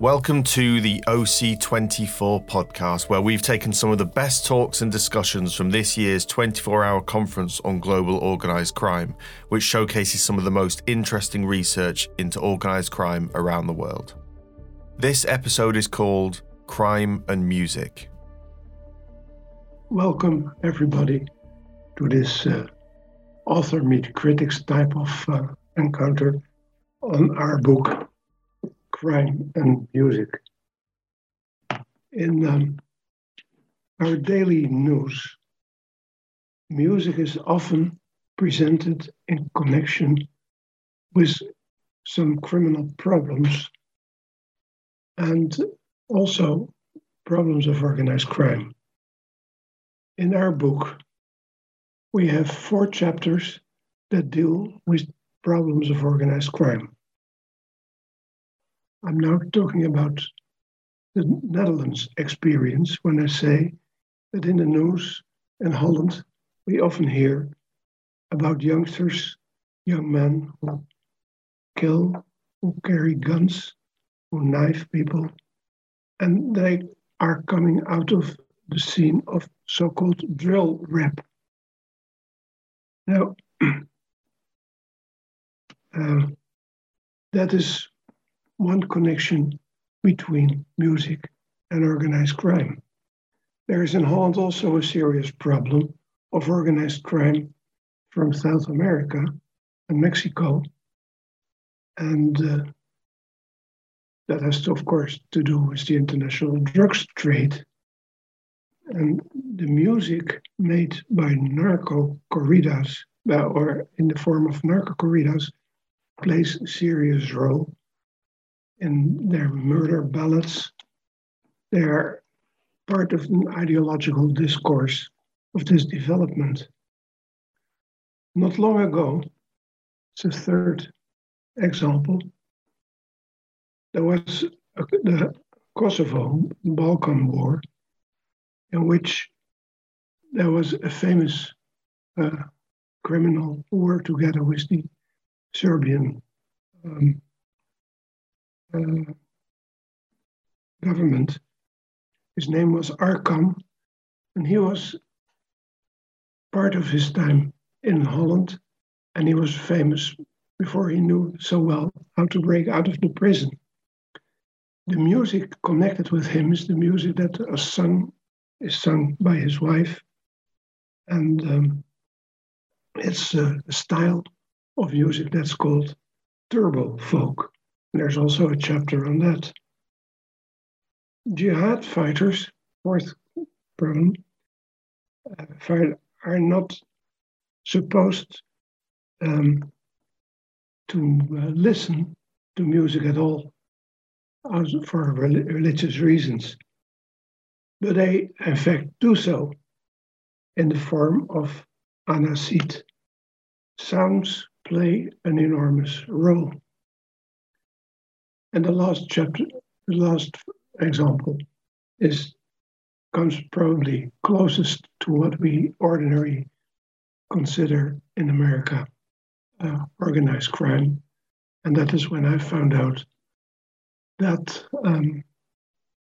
Welcome to the OC24 podcast, where we've taken some of the best talks and discussions from this year's 24 hour conference on global organised crime, which showcases some of the most interesting research into organised crime around the world. This episode is called Crime and Music. Welcome, everybody, to this uh, author meet critics type of uh, encounter on our book crime and music. In um, our daily news, music is often presented in connection with some criminal problems and also problems of organized crime. In our book, we have four chapters that deal with problems of organized crime. I'm now talking about the Netherlands experience when I say that in the news in Holland, we often hear about youngsters, young men who kill, who carry guns, who knife people, and they are coming out of the scene of so called drill rap. Now, uh, that is one connection between music and organized crime. There is in Holland also a serious problem of organized crime from South America and Mexico. And uh, that has, to, of course, to do with the international drugs trade. And the music made by narco corridos, or in the form of narco corridos, plays a serious role in their murder ballads. They are part of an ideological discourse of this development. Not long ago, it's a third example, there was a, the Kosovo Balkan War, in which there was a famous uh, criminal who worked together with the Serbian um, uh, government. His name was Arkan, and he was part of his time in Holland, and he was famous before he knew so well how to break out of the prison. The music connected with him is the music that is sung, is sung by his wife, and um, it's a style of music that's called turbo folk. There's also a chapter on that. Jihad fighters, fourth problem, uh, are not supposed um, to uh, listen to music at all for religious reasons. But they, in fact, do so in the form of anasheed. Sounds play an enormous role. And the last chapter, the last example, is comes probably closest to what we ordinarily consider in America uh, organized crime. And that is when I found out that um,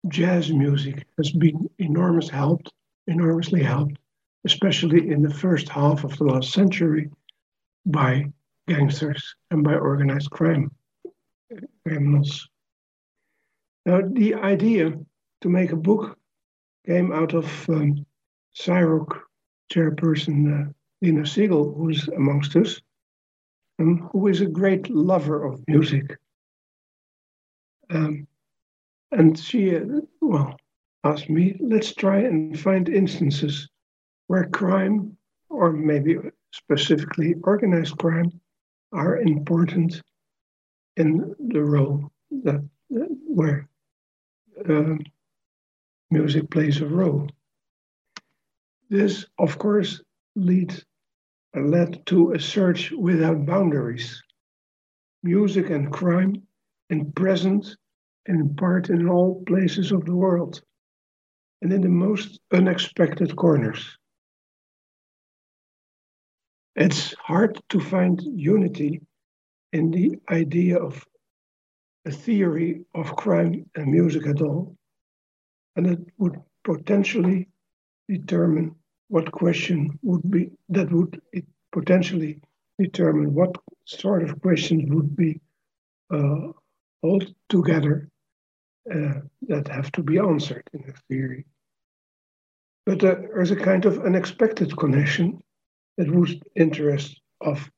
jazz music has been enormous helped, enormously helped, especially in the first half of the last century by gangsters and by organized crime criminals. Now, the idea to make a book came out of um, CIROC chairperson uh, Dina Siegel, who's amongst us, um, who is a great lover of music. Um, and she, uh, well, asked me, let's try and find instances where crime, or maybe specifically organized crime, are important in the role that where uh, music plays a role. This, of course, leads led to a search without boundaries. Music and crime in present and in part in all places of the world and in the most unexpected corners. It's hard to find unity in the idea of a theory of crime and music at all, and it would potentially determine what question would be that would potentially determine what sort of questions would be uh, all together uh, that have to be answered in the theory. But uh, there's a kind of unexpected connection that would interest of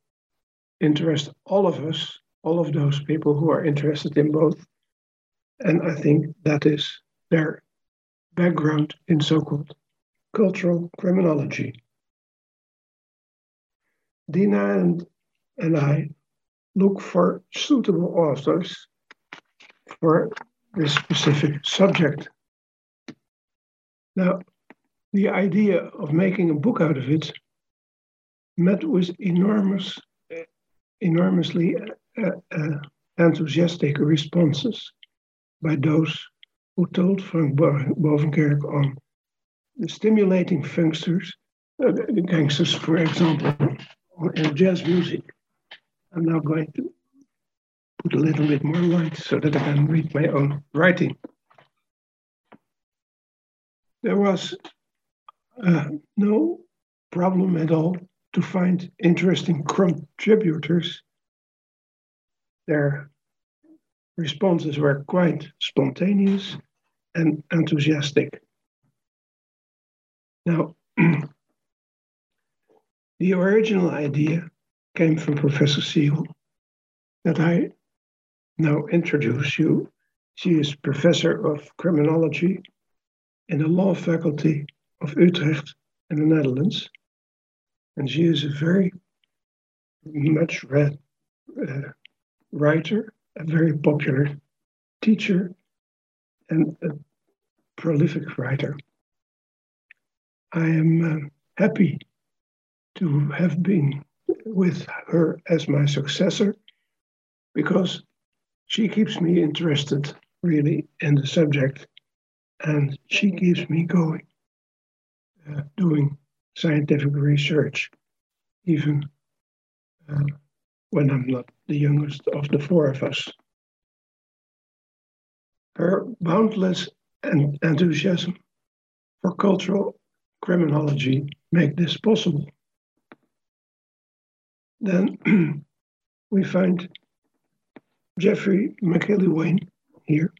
interest all of us, all of those people who are interested in both. And I think that is their background in so-called cultural criminology. Dina and, and I look for suitable authors for this specific subject. Now, the idea of making a book out of it met with enormous, enormously uh, uh, enthusiastic responses by those who told Frank Bovenkerk on the stimulating functions, uh, gangsters, for example, in jazz music. I'm now going to put a little bit more light so that I can read my own writing. There was uh, no problem at all to find interesting contributors. Their responses were quite spontaneous and enthusiastic. Now, the original idea came from Professor Siegel that I now introduce you. She is professor of criminology in the law faculty of Utrecht in the Netherlands. And she is a very much read uh, writer, a very popular teacher, and a prolific writer. I am uh, happy to have been with her as my successor because she keeps me interested really in the subject and she keeps me going uh, doing scientific research even uh, when I'm not the youngest of the four of us. Her boundless enthusiasm for cultural criminology make this possible. Then we find Jeffrey McIlwain here.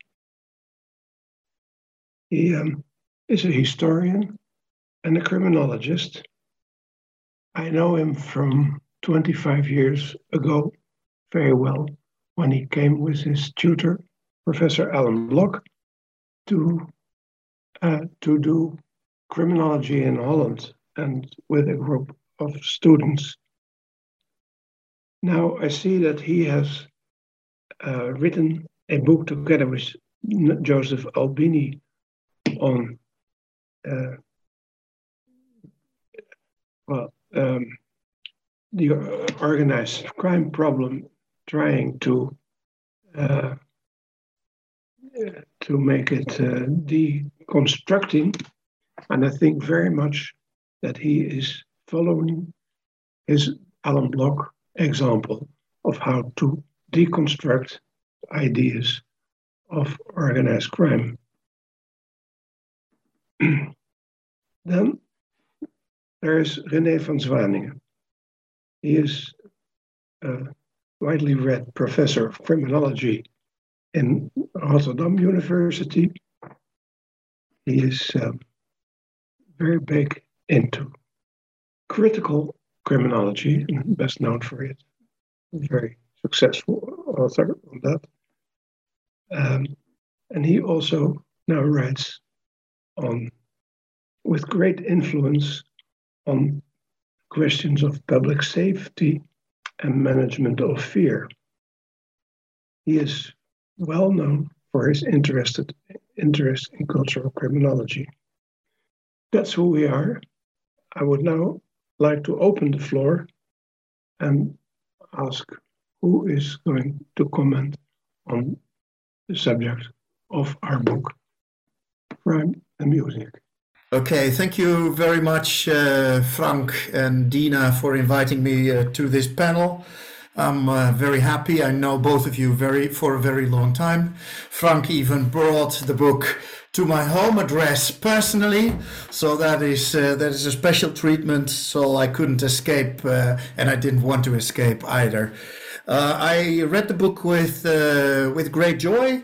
He um, is a historian and a criminologist. I know him from 25 years ago very well when he came with his tutor, Professor Alan Block, to, uh, to do criminology in Holland and with a group of students. Now I see that he has uh, written a book together with Joseph Albini on uh, well um, the organized crime problem, trying to uh, to make it uh, deconstructing, and I think very much that he is following his Alan Block example of how to deconstruct ideas of organized crime. then there is René van Swaaningen. He is a widely read professor of criminology in Rotterdam University. He is um, very big into critical criminology, best known for it. Very successful author on that. Um, and he also now writes on, with great influence, on questions of public safety and management of fear. He is well known for his interested interest in cultural criminology. That's who we are. I would now like to open the floor and ask who is going to comment on the subject of our book, Crime and Music. Okay, thank you very much, uh, Frank and Dina, for inviting me uh, to this panel. I'm uh, very happy. I know both of you very for a very long time. Frank even brought the book to my home address personally, so that is uh, that is a special treatment. So I couldn't escape, uh, and I didn't want to escape either. Uh, I read the book with with great joy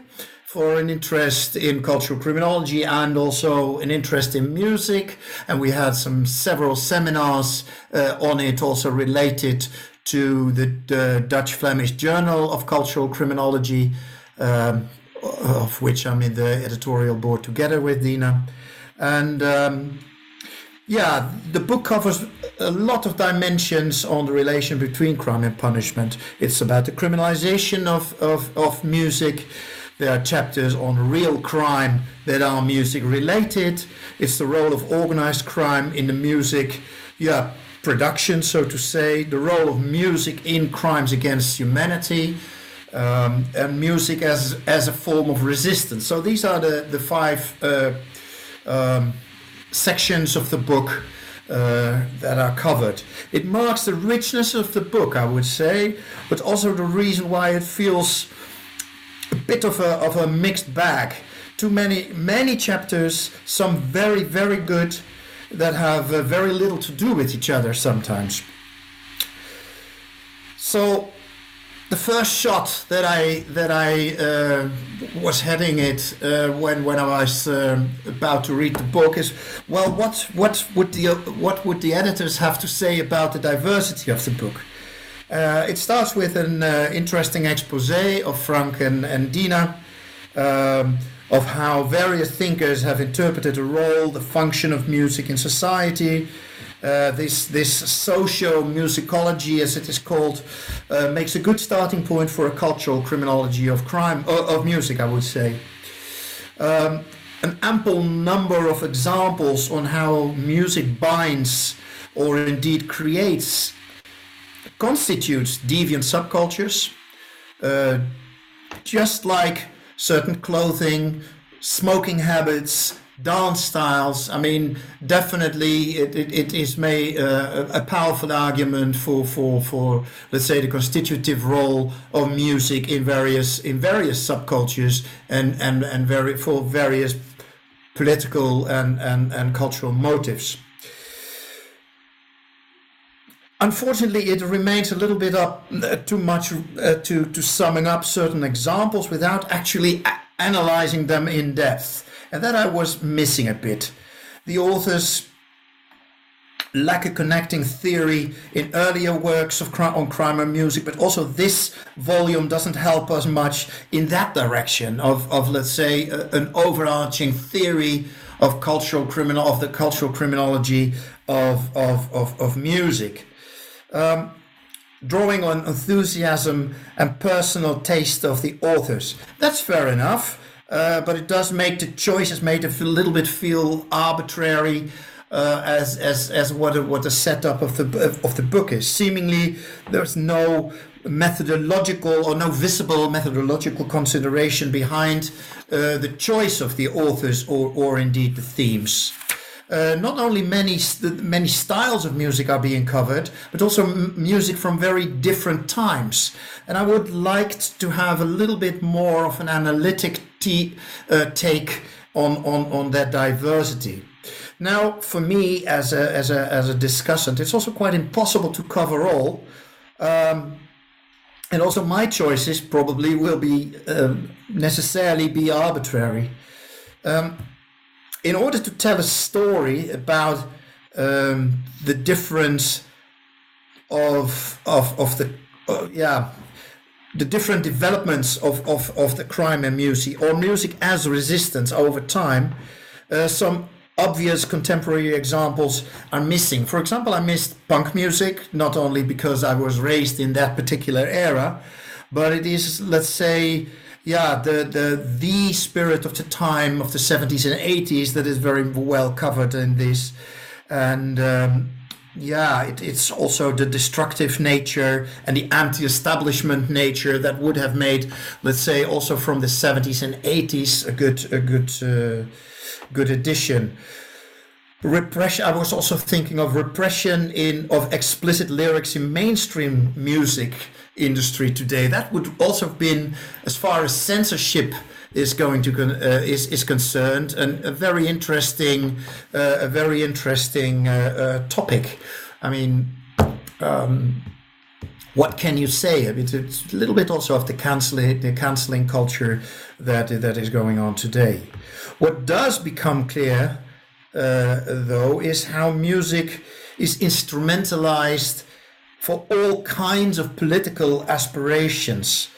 for an interest in cultural criminology and also an interest in music. And we had some several seminars uh, on it, also related to the, Dutch Flemish Journal of Cultural Criminology, um, of which I'm in the editorial board together with Dina. And um, yeah, the book covers a lot of dimensions on the relation between crime and punishment. It's about the criminalization of, of, of music. There are chapters on real crime that are music related. It's the role of organized crime in the music, yeah, production, so to say, the role of music in crimes against humanity, um, and music as as a form of resistance. So these are the the five uh, um, sections of the book. Uh, that are covered. It marks the richness of the book, I would say, but also the reason why it feels bit of a, of a mixed bag. Too many, many chapters, some very, very good, that have uh, very little to do with each other sometimes. So the first shot that I that I uh, was heading it uh, when when I was um, about to read the book is well what what would the what would the editors have to say about the diversity of the book? Uh, it starts with an uh, interesting expose of Frank and, and Dina. Um, of how various thinkers have interpreted the role, the function of music in society. Uh, this this socio-musicology, as it is called, uh, makes a good starting point for a cultural criminology of crime uh, of music, I would say. Um, an ample number of examples on how music binds, or indeed creates, constitutes deviant subcultures, uh, just like certain clothing, smoking habits, dance styles. I mean, definitely it, it, it is made uh, a powerful argument for, for, for, let's say, the constitutive role of music in various in various subcultures and, and, and very, for various political and, and, and cultural motives. Unfortunately, it remains a little bit up uh, too much uh, to, to summing up certain examples without actually a- analyzing them in depth. And that I was missing a bit. The authors lack a connecting theory in earlier works of crime, on crime and music, but also this volume doesn't help us much in that direction of, of let's say, an overarching theory of cultural criminal of the cultural criminology of, of, of, of music um, drawing on enthusiasm and personal taste of the authors. That's fair enough, uh, but it does make the choices made a little bit feel arbitrary. Uh, as as as what what the setup of the of the book is. Seemingly, there's no methodological or no visible methodological consideration behind uh, the choice of the authors or or indeed the themes uh, not only many many styles of music are being covered, but also music from very different times. And I would like to have a little bit more of an analytic uh, take on, on on that diversity. Now, for me as a as a as a discussant, it's also quite impossible to cover all. Um, and also, my choices probably will be um, necessarily be arbitrary. Um, in order to tell a story about um, the difference of of of the uh, yeah the different developments of, of, of the crime and music or music as resistance over time uh, some obvious contemporary examples are missing. For example i missed punk music not only because i was raised in that particular era but it is let's say yeah, the, the the spirit of the time of the 70s and 80s that is very well covered in this. And um, yeah, it, it's also the destructive nature and the anti-establishment nature that would have made, let's say, also from the 70s and 80s a good a good uh, good addition. repression. I was also thinking of repression in of explicit lyrics in mainstream music industry today. That would also have been, as far as censorship is going to uh, is is concerned, and a very interesting, uh, a very interesting uh, uh topic. I mean. Um, what can you say? I mean, it's a little bit also of the canceling, the canceling culture that that is going on today. What does become clear, uh, though, is how music is instrumentalized for all kinds of political aspirations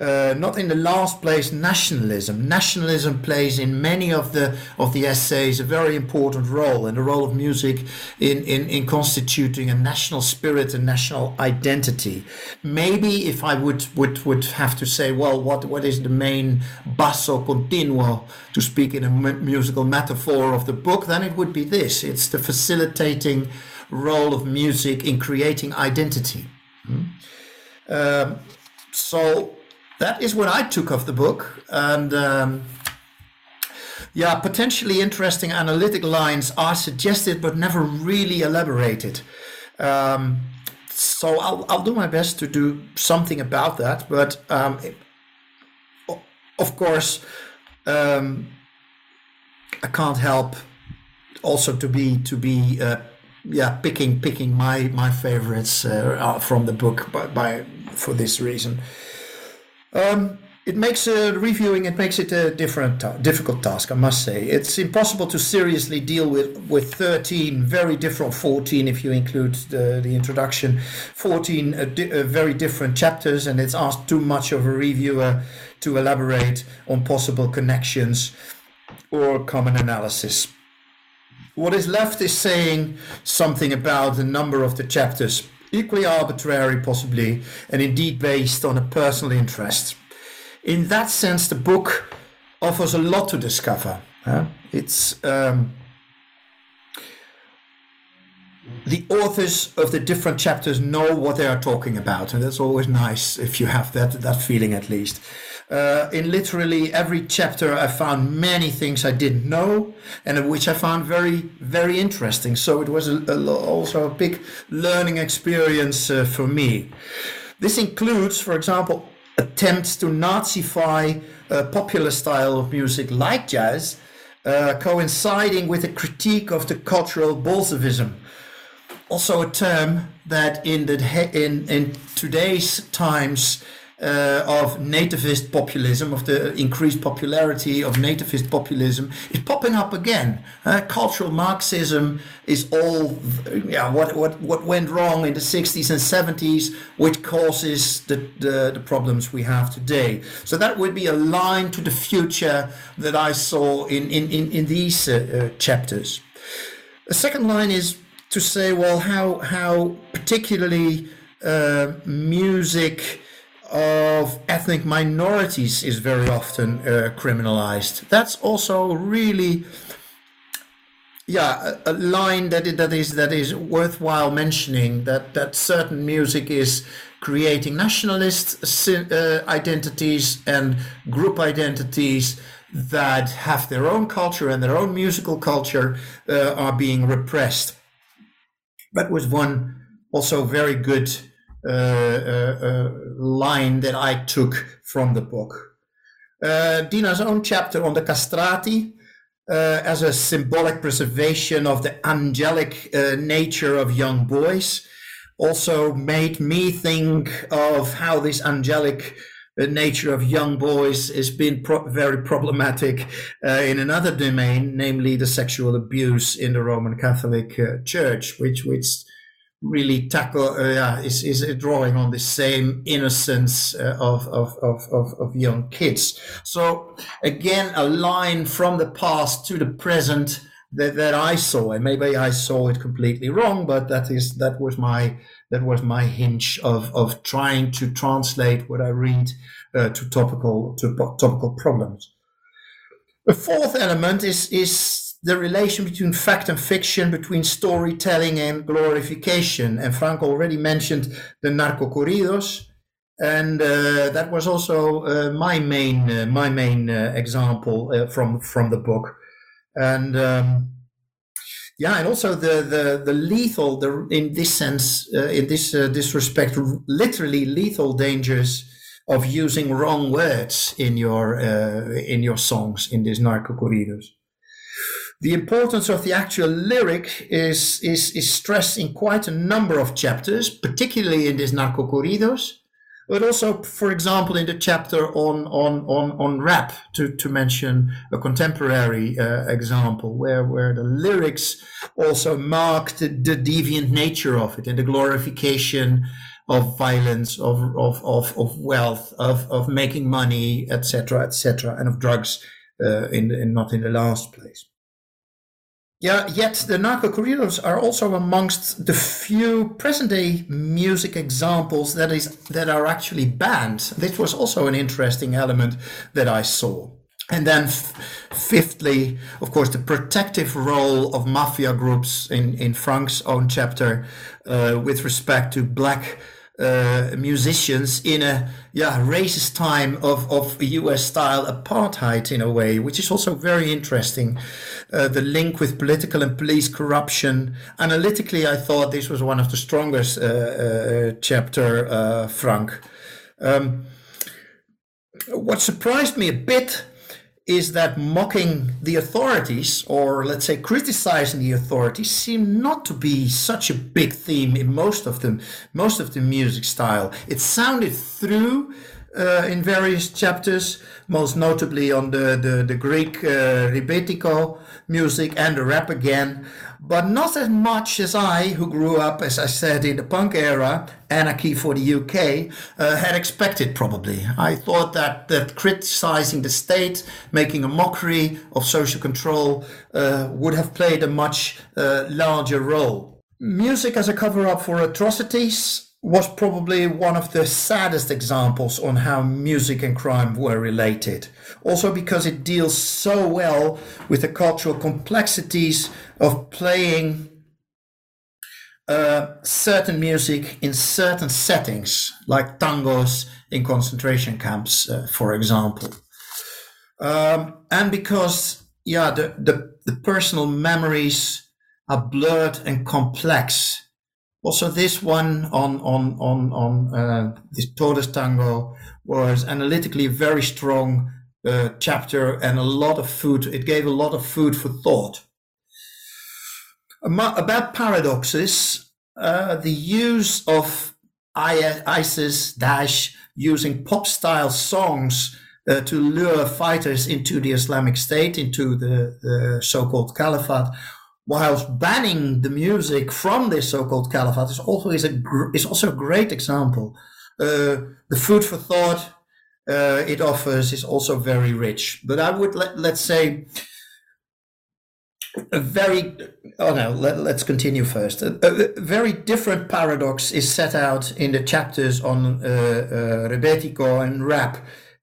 uh, not in the last place nationalism. Nationalism plays in many of the of the essays a very important role, and the role of music in, in, in constituting a national spirit and national identity. Maybe if I would would would have to say, well, what what is the main basso continuo to speak in a musical metaphor of the book, then it would be this: it's the facilitating role of music in creating identity. Hmm? Um, so that is what I took of the book. And um, yeah, potentially interesting analytic lines are suggested but never really elaborated. Um, so I'll, I'll do my best to do something about that. But um, of course, um, I can't help also to be to be uh, yeah picking picking my my favorites uh, from the book by, by for this reason. Um, it makes uh, reviewing it makes it a different ta- difficult task i must say it's impossible to seriously deal with with 13 very different 14 if you include the, the introduction 14 uh, di- uh, very different chapters and it's asked too much of a reviewer to elaborate on possible connections or common analysis what is left is saying something about the number of the chapters equally arbitrary, possibly, and indeed based on a personal interest. In that sense, the book offers a lot to discover. Huh? It's um, the authors of the different chapters know what they are talking about, and that's always nice if you have that that feeling at least. Uh, in literally every chapter, I found many things I didn't know, and which I found very, very interesting. So it was a, a, also a big learning experience uh, for me. This includes, for example, attempts to Nazify a popular style of music like jazz, uh, coinciding with a critique of the cultural Bolshevism. Also, a term that in the in in today's times uh, of nativist populism, of the increased popularity of nativist populism, is popping up again. Uh, cultural Marxism is all, yeah, what, what, what went wrong in the 60s and 70s, which causes the, the, the problems we have today. So that would be a line to the future that I saw in, in, in, in these uh, uh chapters. The second line is to say, well, how, how particularly uh, music of ethnic minorities is very often uh, criminalized. That's also really, yeah, a, a, line that that is that is worthwhile mentioning. That that certain music is creating nationalist uh, identities and group identities that have their own culture and their own musical culture uh, are being repressed. That was one also very good Uh, uh, uh, line that I took from the book. Dina's own chapter on the castrati as a symbolic preservation of the angelic nature of young boys also made me think of how this angelic nature of young boys has been pro- very problematic uh, in another domain, namely the sexual abuse in the Roman Catholic uh, Church, which which really tackle uh, yeah, is, is drawing on the same innocence uh, of, of, of, of, young kids. So again, a line from the past to the present that, that I saw, and maybe I saw it completely wrong, but that is that was my that was my hinge of of trying to translate what I read uh, to topical to topical problems. The fourth element is is the relation between fact and fiction, between storytelling and glorification. And Franco already mentioned the narco corridos, and uh, that was also uh, my main uh, my main uh, example uh, from from the book. And um, yeah, and also the the the lethal, the in this sense, uh, in this this respect, literally lethal dangers of using wrong words in your in your songs in these narco corridos. The importance of the actual lyric is, is, is stressed in quite a number of chapters, particularly in these narco corridos, but also, for example, in the chapter on on on, on rap, to, to mention a contemporary uh, example, where where the lyrics also mark the, the deviant nature of it and the glorification of violence, of of of, of wealth, of of making money, etc., etc., and of drugs uh, in, in not in the last place. Yeah, yet the narco corridos are also amongst the few present-day music examples that is that are actually banned. This was also an interesting element that I saw. And then, f- fifthly, of course, the protective role of mafia groups in, in Frank's own chapter uh, with respect to black uh, musicians in a yeah racist time of, of US style apartheid in a way, which is also very interesting. Uh, the link with political and police corruption. Analytically, I thought this was one of the strongest uh, uh chapter, uh, Frank. Um, what surprised me a bit is that mocking the authorities, or let's say criticizing the authorities, seem not to be such a big theme in most of them, most of the music style. It sounded through uh, in various chapters, most notably on the the, the Greek uh, rebetiko music and the rap again but not as much as I, who grew up, as I said, in the punk era, anarchy for the UK, uh, had expected probably. I thought that, that criticizing the state, making a mockery of social control, uh, would have played a much uh, larger role. Music as a cover up for atrocities was probably one of the saddest examples on how music and crime were related. Also, because it deals so well with the cultural complexities of playing uh, certain music in certain settings, like tangos in concentration camps, uh, for example. Um, and because, yeah, the, the, the personal memories are blurred and complex also, this one on on on on uh, this Todes Tango was analytically very strong uh, chapter and a lot of food. It gave a lot of food for thought. About paradoxes, uh, the use of ISIS Daesh using pop style songs uh, to lure fighters into the Islamic State, into the, the so called caliphate, whilst banning the music from this so-called caliphate is also is a is also a great example. Uh, the food for thought uh, it offers is also very rich. But I would let let's say a very oh no let, us continue first a, a, very different paradox is set out in the chapters on uh, uh, rebetiko and rap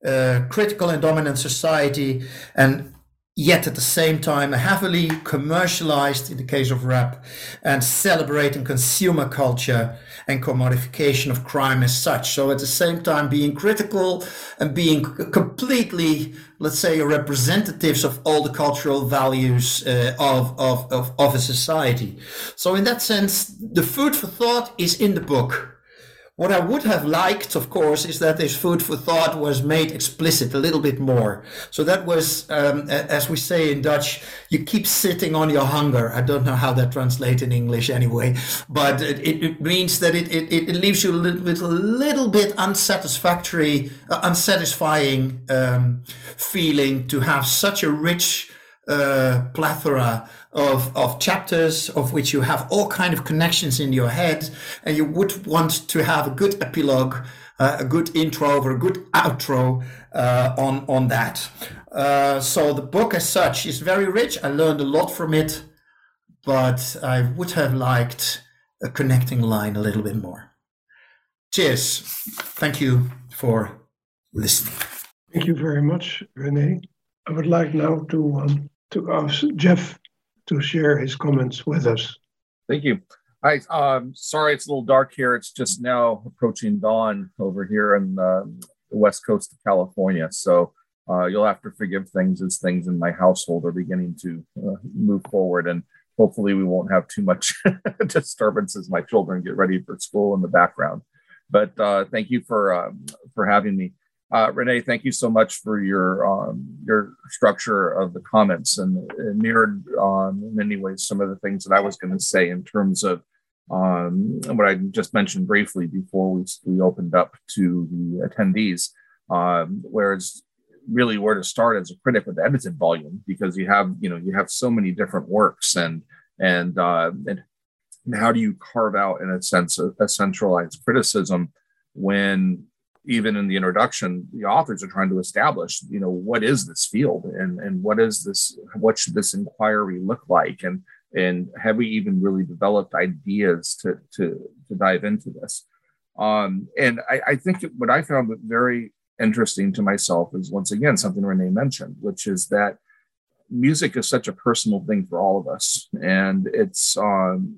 uh, critical and dominant society and yet at the same time heavily commercialized in the case of rap and celebrating consumer culture and commodification of crime as such. So at the same time being critical and being completely let's say representatives of all the cultural values uh, of, of, of, of a society. So in that sense the food for thought is in the book what I would have liked, of course, is that this food for thought was made explicit a little bit more. So that was, um, as we say in Dutch, you keep sitting on your hunger. I don't know how that translates in English anyway, but it, it means that it, it, it leaves you with a little bit unsatisfactory, uh, unsatisfying um, feeling to have such a rich uh, plethora of, of chapters of which you have all kind of connections in your head and you would want to have a good epilogue uh, a good intro or a good outro uh, on on that. Uh, so the book as such is very rich. I learned a lot from it but i would have liked a connecting line a little bit more. Cheers. Thank you for listening. Thank you very much rene i would like now to um, to ask jeff to share his comments with us. Thank you. Hi, um, sorry it's a little dark here. It's just now approaching dawn over here in the, the west coast of California. So uh, you'll have to forgive things as things in my household are beginning to uh, move forward. And hopefully we won't have too much disturbance as my children get ready for school in the background. But uh, thank you for um, for having me. Uh, René, thank you so much for your um, your structure of the comments and, and mirrored um, in many ways some of the things that I was going to say in terms of um, what I just mentioned briefly before we, we opened up to the attendees. Um, whereas really where to start as a critic with the edited volume because you have you know you have so many different works and and uh, and how do you carve out in a sense a, a centralized criticism when even in the introduction the authors are trying to establish you know what is this field and and what is this what should this inquiry look like and and have we even really developed ideas to to to dive into this um, and I, I think what I found very interesting to myself is once again something René mentioned, which is that music is such a personal thing for all of us. And it's um,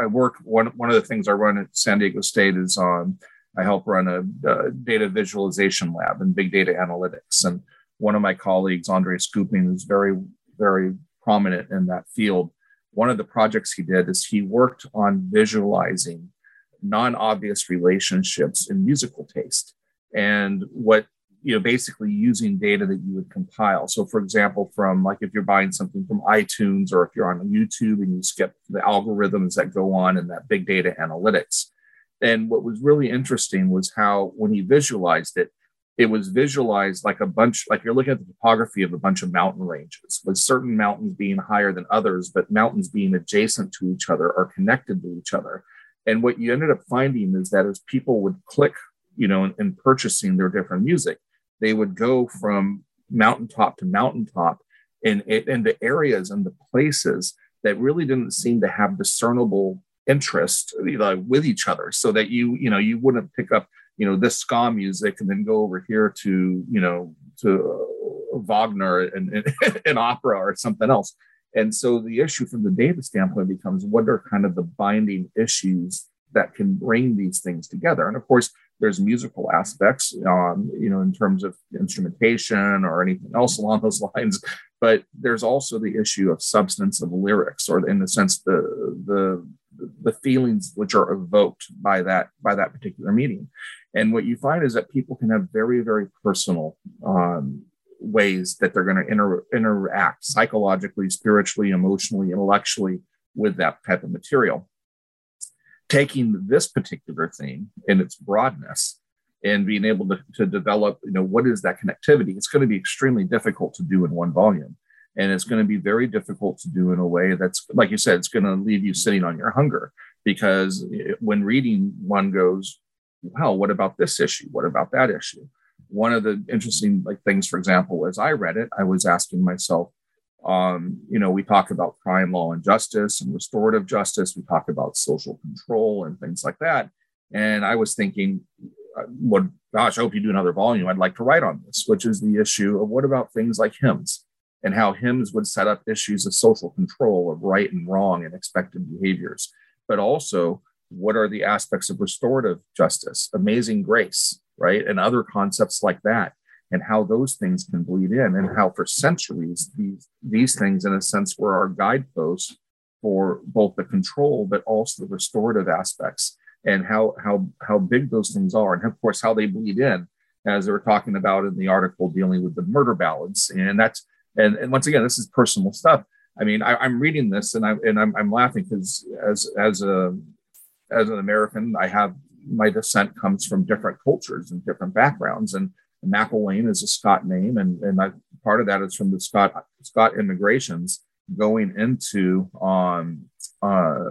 I work one one of the things I run at San Diego State is um, I help run a, a, data visualization lab and big data analytics. And one of my colleagues, Andre Skupin, is very very prominent in that field. One of the projects he did is he worked on visualizing non-obvious relationships in musical taste and what you know basically using data that you would compile so for example from like if you're buying something from itunes or if you're on youtube and you skip the algorithms that go on in that big data analytics and what was really interesting was how when he visualized it it was visualized like a bunch like you're looking at the topography of a bunch of mountain ranges with certain mountains being higher than others but mountains being adjacent to each other or connected to each other. And what you ended up finding is that as people would click you know, in, in purchasing their different music, they would go from mountaintop to mountaintop in, and the areas and the places that really didn't seem to have discernible interest with each other so that you you know you wouldn't pick up you know this ska music and then go over here to you know to uh, wagner and, and, and opera or something else and so the issue from the data standpoint becomes what are kind of the binding issues that can bring these things together and of course there's musical aspects, um, you know, in terms of instrumentation or anything else along those lines. But there's also the issue of substance of lyrics, or in the sense the the the feelings which are evoked by that by that particular meeting. And what you find is that people can have very very personal um, ways that they're going to inter- interact psychologically, spiritually, emotionally, intellectually with that type of material taking this particular theme in its broadness and being able to, to develop, you know, what is that connectivity? It's going to be extremely difficult to do in one volume. And it's going to be very difficult to do in a way that's, like you said, it's going to leave you sitting on your hunger because when reading, one goes, wow, what about this issue? What about that issue? One of the interesting like things, for example, as I read it, I was asking myself, um, you know, we talk about crime, law, and justice and restorative justice. We talk about social control and things like that. And I was thinking, uh, what, gosh, I hope you do another volume. I'd like to write on this, which is the issue of what about things like hymns and how hymns would set up issues of social control of right and wrong and expected behaviors, but also what are the aspects of restorative justice, amazing grace, right? And other concepts like that and how those things can bleed in and how for centuries these these things in a sense were our guideposts for both the control but also the restorative aspects and how how how big those things are and of course how they bleed in as they were talking about in the article dealing with the murder ballads and that's and, and once again this is personal stuff. I mean I, am reading this and i and i'm, I'm laughing because as as a as an american i have my descent comes from different cultures and different backgrounds. And McIlwain is a Scot name, and, and I, part of that is from the Scot Scot immigrations going into um, uh,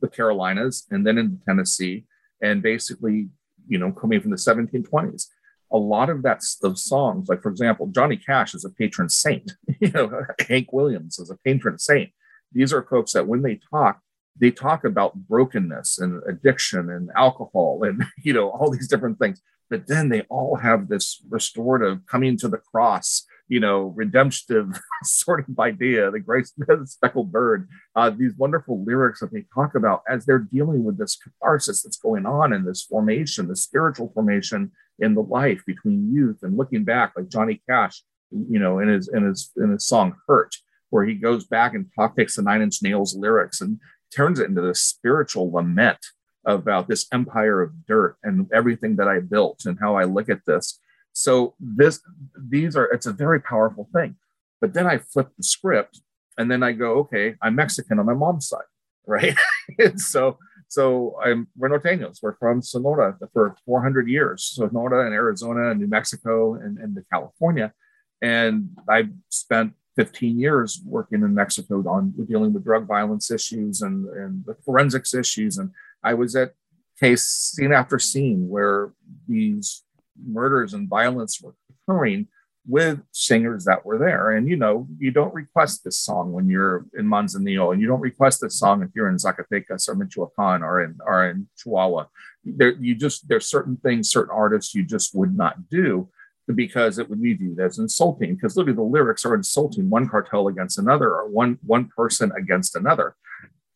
the Carolinas and then into Tennessee, and basically, you know, coming from the 1720s. A lot of that those songs, like for example, Johnny Cash is a patron saint. you know, Hank Williams is a patron saint. These are folks that when they talk, they talk about brokenness and addiction and alcohol and you know all these different things but then they all have this restorative coming to the cross you know redemptive sort of idea the grace the speckled bird uh, these wonderful lyrics that they talk about as they're dealing with this catharsis that's going on in this formation the spiritual formation in the life between youth and looking back like johnny cash you know in his in his in his song hurt where he goes back and takes the Nine Inch Nails lyrics and turns it into this spiritual lament about this empire of dirt and everything that I built and how I look at this. So this, these are, it's a very powerful thing. But then I flip the script and then I go, okay, I'm Mexican on my mom's side, right? so, so I'm we're norteños. We're from Sonora for 400 years, Sonora and Arizona and New Mexico and, and the California. And I spent 15 years working in Mexico on dealing with drug violence issues and, and the forensics issues. And I was at case scene after scene where these murders and violence were occurring with singers that were there. And you know, you don't request this song when you're in Manzanillo, and you don't request this song if you're in Zacatecas or Michoacan or in or in Chihuahua. There, you just there's certain things, certain artists you just would not do because it would be viewed as insulting because literally the lyrics are insulting one cartel against another or one one person against another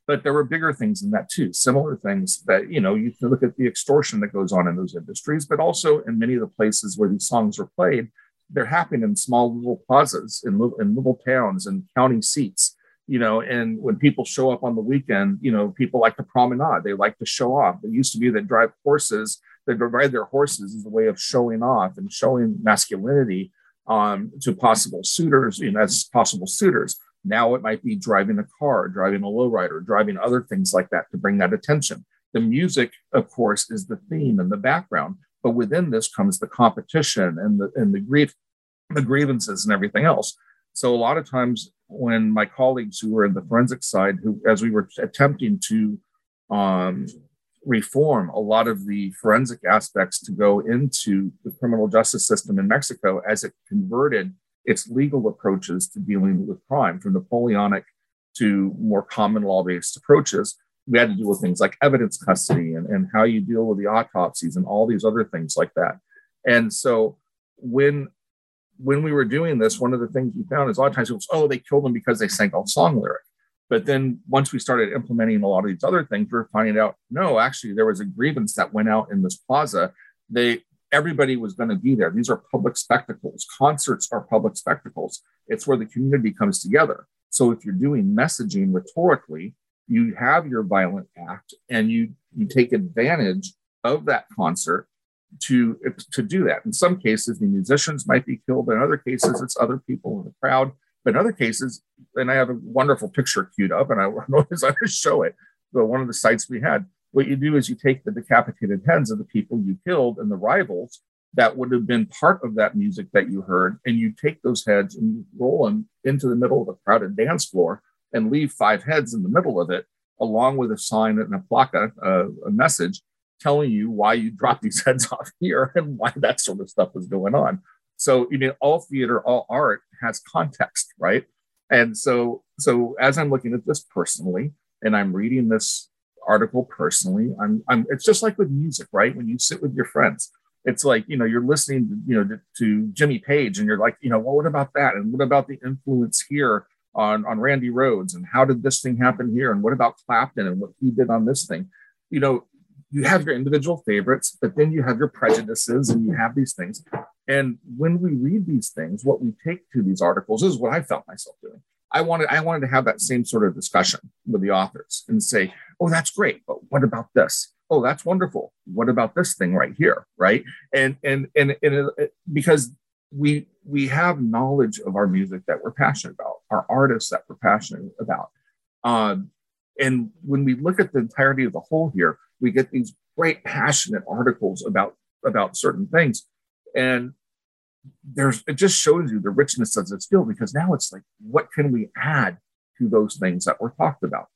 but there were bigger things in that too similar things that you know you can look at the extortion that goes on in those industries but also in many of the places where these songs are played they're happening in small little plazas in little, in little towns and county seats you know and when people show up on the weekend you know people like to promenade they like to show off it used to be that drive horses they ride their horses as a way of showing off and showing masculinity um, to possible suitors, you know, as possible suitors. Now it might be driving a car, driving a lowrider, driving other things like that to bring that attention. The music, of course, is the theme and the background, but within this comes the competition and the and the grief, the grievances and everything else. So a lot of times when my colleagues who were in the forensic side, who as we were attempting to um, reform a lot of the forensic aspects to go into the criminal justice system in Mexico as it converted its legal approaches to dealing with crime from Napoleonic to more common law based approaches. We had to deal with things like evidence custody and, and how you deal with the autopsies and all these other things like that. And so when when we were doing this, one of the things we found is a lot of times it was, oh, they killed them because they sang a song lyric. But then once we started implementing a lot of these other things, we are finding out no, actually, there was a grievance that went out in this plaza. They everybody was going to be there. These are public spectacles. Concerts are public spectacles. It's where the community comes together. So if you're doing messaging rhetorically, you have your violent act and you you take advantage of that concert to to do that. In some cases, the musicians might be killed. In other cases, it's other people in the crowd. But in other cases, and I have a wonderful picture queued up, and I notice I just show it. But one of the sites we had, what you do is you take the decapitated heads of the people you killed and the rivals that would have been part of that music that you heard, and you take those heads and you roll them into the middle of a crowded dance floor and leave five heads in the middle of it, along with a sign and a placa, uh, a message telling you why you dropped these heads off here and why that sort of stuff was going on. So, you know, all theater, all art has context, right? And so, so as I'm looking at this personally, and I'm reading this article personally, I'm, I'm. It's just like with music, right? When you sit with your friends, it's like you know you're listening, to, you know, to, to Jimmy Page, and you're like, you know, well, what about that? And what about the influence here on on Randy Rhoads And how did this thing happen here? And what about Clapton and what he did on this thing? You know, you have your individual favorites, but then you have your prejudices and you have these things. And when we read these things, what we take to these articles is what I felt myself doing. I wanted I wanted to have that same sort of discussion with the authors and say, "Oh, that's great, but what about this? Oh, that's wonderful. What about this thing right here?" Right? And and and, and it, because we we have knowledge of our music that we're passionate about, our artists that we're passionate about. Um, and when we look at the entirety of the whole here, we get these great passionate articles about about certain things. And there's it just shows you the richness of this field because now it's like what can we add to those things that were talked about?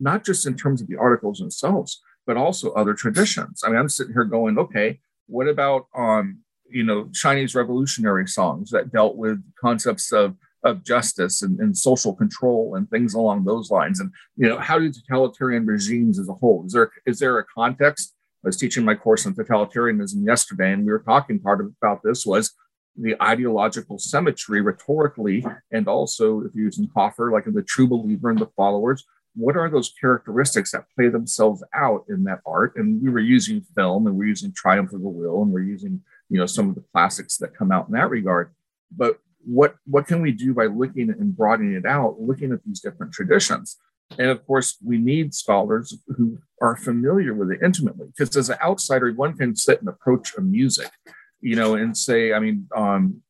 Not just in terms of the articles themselves but also other traditions. I mean i'm sitting here going okay what about um you know chinese revolutionary songs that dealt with concepts of of justice and, and, social control and things along those lines. And you know, how do totalitarian regimes as a whole? Is there is there a context? I was teaching my course on totalitarianism yesterday, and we were talking part of, about this was the ideological symmetry rhetorically, and also if you're using Hoffer, like the true believer and the followers, what are those characteristics that play themselves out in that art? And we were using film and we're using Triumph of the Will and we're using, you know, some of the classics that come out in that regard. But what what can we do by looking and broadening it out, looking at these different traditions? And of course, we need scholars who are familiar with it intimately, because as an outsider, one can sit and approach a music, you know, and say, I mean, um,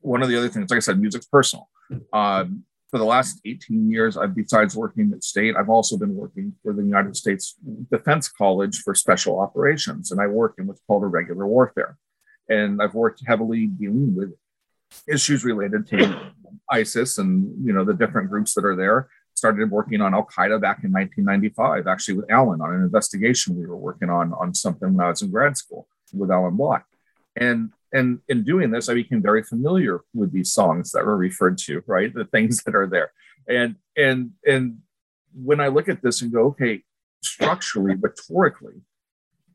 one of the other things, like I said, music's personal. Um, for the last 18 years, I've besides working at state, I've also been working for the United States Defense College for Special Operations, and I work in what's called irregular warfare. And I've worked heavily dealing with issues related to ISIS and you know the different groups that are there. Started working on Al Qaeda back in 1995, actually with Alan on an investigation we were working on on something when I was in grad school with Alan Block. And and in doing this, I became very familiar with these songs that were referred to, right? The things that are there. And and and when I look at this and go, okay, structurally, rhetorically,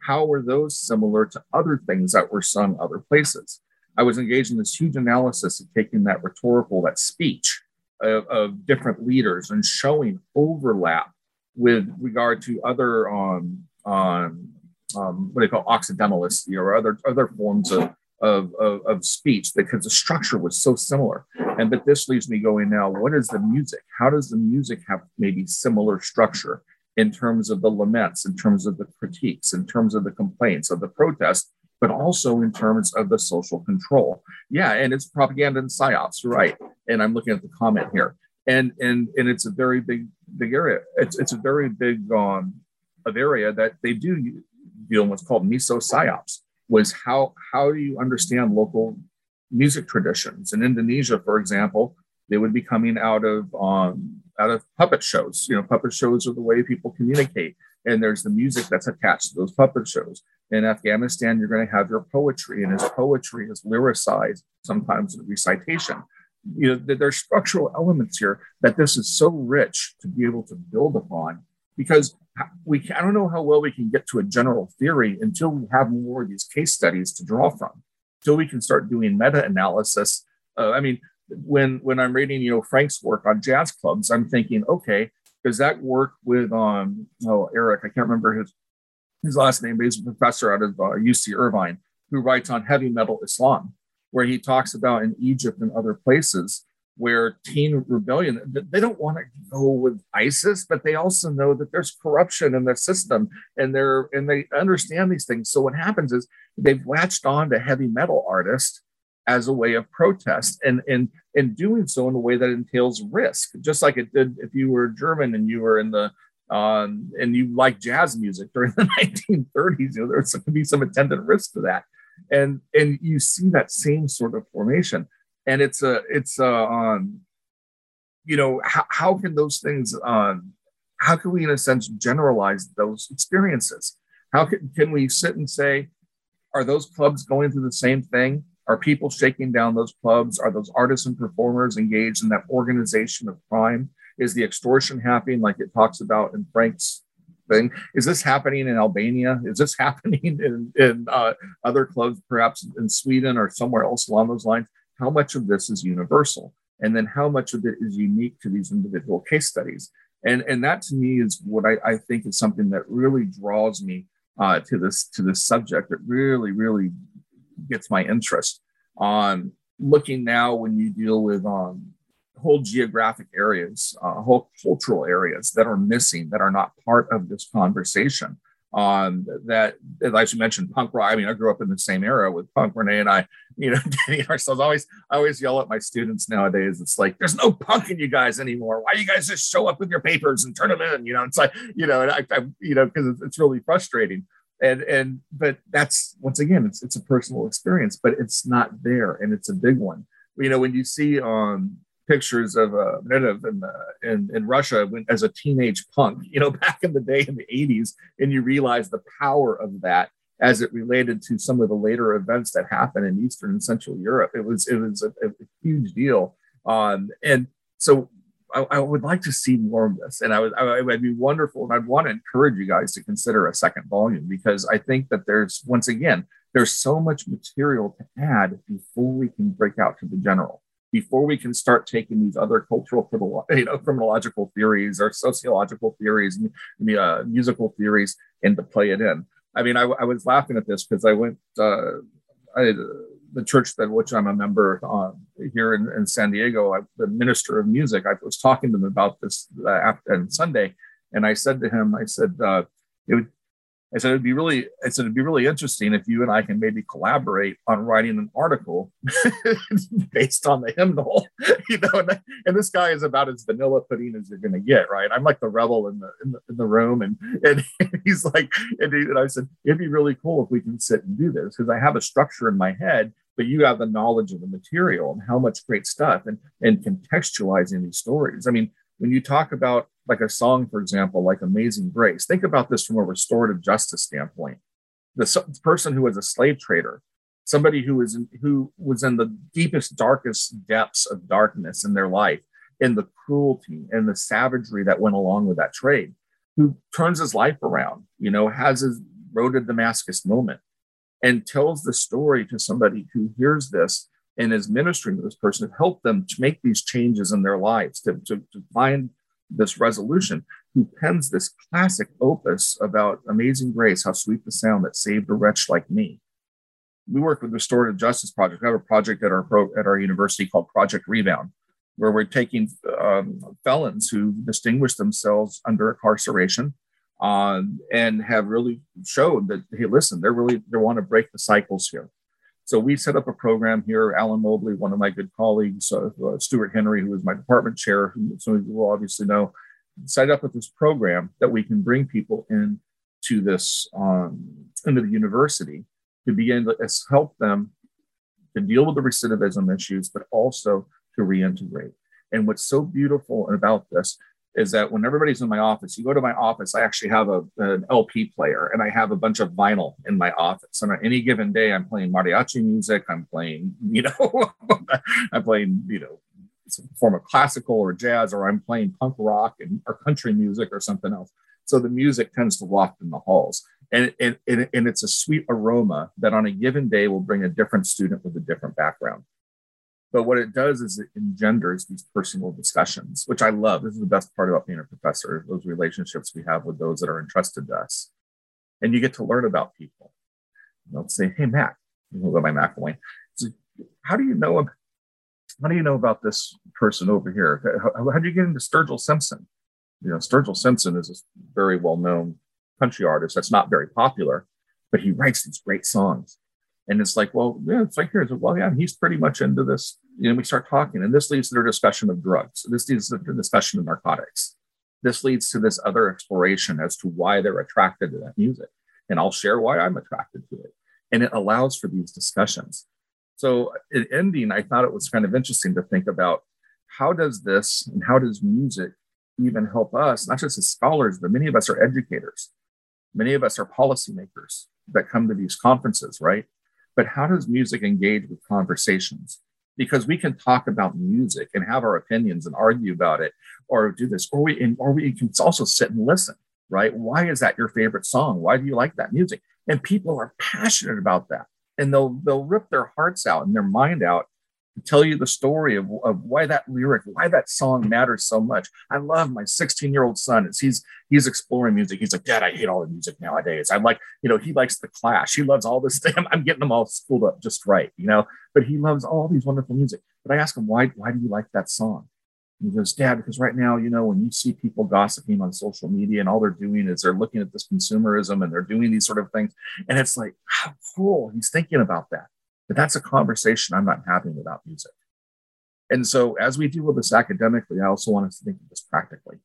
how were those similar to other things that were sung other places? I was engaged in this huge analysis of taking that rhetorical, that speech of, of different leaders and showing overlap with regard to other um, um, um, what they call occidentalist or other other forms of of, of, of, speech because the structure was so similar. And but this leaves me going now, what is the music? How does the music have maybe similar structure in terms of the laments, in terms of the critiques, in terms of the complaints, of the protest, but also in terms of the social control? Yeah, and it's propaganda and psyops, right? And I'm looking at the comment here. And and and it's a very big, big area. It's it's a very big um of area that they do deal in what's called meso psyops was how how do you understand local music traditions in Indonesia, for example, they would be coming out of um, out of puppet shows. You know, puppet shows are the way people communicate, and there's the music that's attached to those puppet shows. In Afghanistan, you're going to have your poetry, and as poetry is lyricized, sometimes in recitation. You know, there's structural elements here that this is so rich to be able to build upon because we I don't know how well we can get to a general theory until we have more of these case studies to draw from, until we can start doing meta analysis. Uh, I mean, when when I'm reading you know Frank's work on jazz clubs, I'm thinking, okay, does that work with um oh Eric? I can't remember his his last name, but he's a professor out of uh, UC Irvine who writes on heavy metal Islam, where he talks about in Egypt and other places where teen rebellion they don't want to go with isis but they also know that there's corruption in their system and they're and they understand these things so what happens is they've latched on to heavy metal artists as a way of protest and and in doing so in a way that entails risk just like it did if you were german and you were in the um, and you like jazz music during the 1930s you know there's going to be some attendant risk to that. And and you see that same sort of formation. And it's a it's a um, you know how, how can those things um, how can we in a sense generalize those experiences? How can, can we sit and say are those clubs going through the same thing are people shaking down those clubs? Are those artists and performers engaged in that organization of crime? Is the extortion happening like it talks about in frank's thing? Is this happening in albania? Is this happening in, in uh, other clubs perhaps in sweden or somewhere else along those lines? How much of this is universal? And then how much of it is unique to these individual case studies? And and that to me is what i, I think is something that really draws me uh, to this to this subject. That really really gets my interest on looking now when you deal with um, whole geographic areas uh, whole cultural areas that are missing that are not part of this conversation um, that, as you mentioned, punk rock. I mean, I grew up in the same era with punk. René and I, you know, getting ourselves. Always, I always yell at my students nowadays. It's like, there's no punk in you guys anymore. Why do you guys just show up with your papers and turn them in? You know, it's like, you know, and I, I you know, because it's really frustrating. And and but that's once again, it's it's a personal experience, but it's not there, and it's a big one. You know, when you see um pictures of uh, in, uh, in, in Russia when, as a teenage punk, you know, back in the day in the 80s, and you realize the power of that as it related to some of the later events that happened in Eastern and Central Europe. It was it was a, a huge deal, um, and so I, I, would like to see more of this, and I would I, would be wonderful, and I'd want to encourage you guys to consider a second volume because I think that there's once again there's so much material to add before we can break out to the general before we can start taking these other cultural you know, criminological theories or sociological theories and uh, musical theories and to play it in. I mean, I, I was laughing at this because I went, uh, I the church that which I'm a member uh, here in, in, San Diego, I, the minister of music, I was talking to him about this uh, after, on Sunday, and I said to him, I said, uh, it I said it'd be really, I said it'd be really interesting if you and I can maybe collaborate on writing an article based on the hymnal, you know. And, and, this guy is about as vanilla pudding as you're going to get, right? I'm like the rebel in the in the, in the room, and and he's like, and, he, and I said it'd be really cool if we can sit and do this because I have a structure in my head, but you have the knowledge of the material and how much great stuff and and contextualizing these stories. I mean, when you talk about like a song, for example, like Amazing Grace, think about this from a restorative justice standpoint. The person who was a slave trader, somebody who was in, who was in the deepest, darkest depths of darkness in their life, in the cruelty and the savagery that went along with that trade, who turns his life around, you know, has his road to Damascus moment, and tells the story to somebody who hears this and is ministering to this person to help them to make these changes in their lives, to, to, to find this resolution, who pens this classic opus about amazing grace, how sweet the sound that saved a wretch like me. We work with Restorative Justice Project. We have a project at our pro, at our university called Project Rebound, where we're taking um, felons who distinguish themselves under incarceration um, and have really showed that hey, listen, they're really they want to break the cycles here. So we set up a program here. Alan Mobley, one of my good colleagues, uh, uh, Stuart Henry, who is my department chair, who some of you will obviously know, set up with this program that we can bring people in to this um, into the university to begin to help them to deal with the recidivism issues, but also to reintegrate. And what's so beautiful about this is that when everybody's in my office, you go to my office, I actually have a, an LP player and I have a bunch of vinyl in my office. And on any given day, I'm playing mariachi music, I'm playing, you know, I'm playing, you know, some form of classical or jazz, or I'm playing punk rock and or country music or something else. So the music tends to waft in the halls. And, and, and it's a sweet aroma that on a given day will bring a different student with a different background. But what it does is it engenders these personal discussions, which I love. This is the best part about being a professor, those relationships we have with those that are entrusted to us. And you get to learn about people. they'll say, Hey, Matt, we'll go by McElwain. How do you know how do you know about this person over here? How, how do you get into Sturgill Simpson? You know, Sturgill Simpson is a very well-known country artist that's not very popular, but he writes these great songs. And it's like, well, yeah, it's like here. It's like, well, yeah, he's pretty much into this. You know, we start talking, and this leads to their discussion of drugs. This leads to the discussion of narcotics. This leads to this other exploration as to why they're attracted to that music. And I'll share why I'm attracted to it. And it allows for these discussions. So in ending, I thought it was kind of interesting to think about how does this and how does music even help us, not just as scholars, but many of us are educators. Many of us are policymakers that come to these conferences, right? But how does music engage with conversations? Because we can talk about music and have our opinions and argue about it, or do this, or we or we can also sit and listen, right? Why is that your favorite song? Why do you like that music? And people are passionate about that, and they'll they'll rip their hearts out and their mind out tell you the story of, of why that lyric, why that song matters so much. I love my 16 year old son as he's he's exploring music. He's like, Dad, I hate all the music nowadays. I'm like, you know, he likes the Clash. He loves all this. I'm, I'm getting them all schooled up just right, you know. But he loves all these wonderful music. But I ask him, why why do you like that song? And he goes, Dad, because right now, you know, when you see people gossiping on social media and all they're doing is they're looking at this consumerism and they're doing these sort of things. And it's like, how cool. He's thinking about that. But that's a conversation I'm not having without music. And so, as we deal with this academically, I also want us to think of this practically.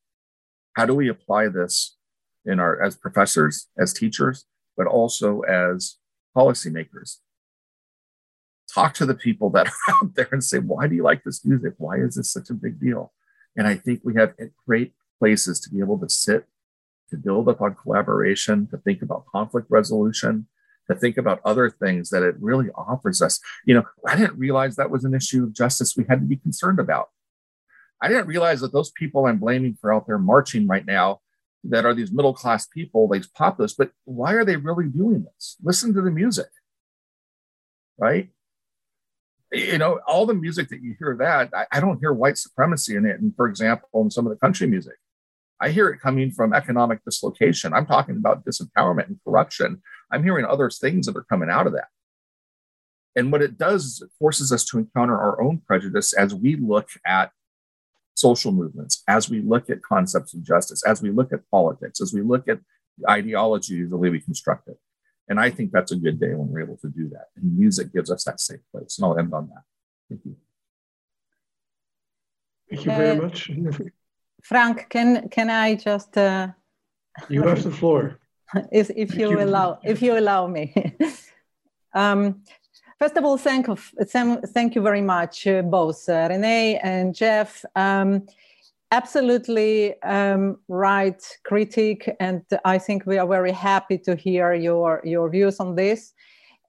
How do we apply this in our as professors, as teachers, but also as policymakers? Talk to the people that are out there and say, why do you like this music? Why is this such a big deal? And I think we have great places to be able to sit, to build up on collaboration, to think about conflict resolution, to think about other things that it really offers us. You know, I didn't realize that was an issue of justice we had to be concerned about. I didn't realize that those people I'm blaming for out there marching right now that are these middle class people, these populists, but why are they really doing this? Listen to the music, right? You know, all the music that you hear that, I, I don't hear white supremacy in it. And for example, in some of the country music, I hear it coming from economic dislocation. I'm talking about disempowerment and corruption. I'm hearing other things that are coming out of that. And what it does is it forces us to encounter our own prejudice as we look at social movements, as we look at concepts of justice, as we look at politics, as we look at ideology, the way we construct it. And I think that's a good day when we're able to do that. And music gives us that safe place. And I'll end on that. Thank you. Thank you very uh, much. Frank, can can I just? Uh, you have the floor. If if you, you, allow if you allow me. um, first of all, thank you, thank you very much, uh, both uh, René and Jeff. Um, absolutely um, right critique, and I think we are very happy to hear your your views on this.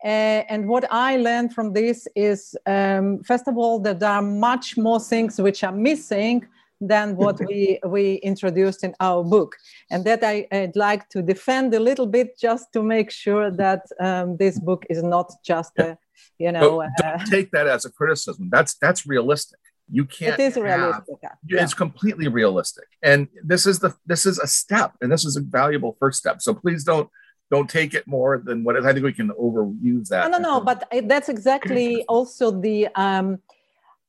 Uh, and what I learned from this is, um, first of all, that there are much more things which are missing than what we, we introduced in our book. And that I, would like to defend a little bit just to make sure that um, this book is not just a, you know. Uh, don't take that as a criticism. That's, that's realistic. You can't. It is realistic. Have, yeah. It's completely realistic, and this is the this is a step, and this is a valuable first step. So please don't don't take it more than what I think we can overuse that. No, no, no. But that's exactly also the um,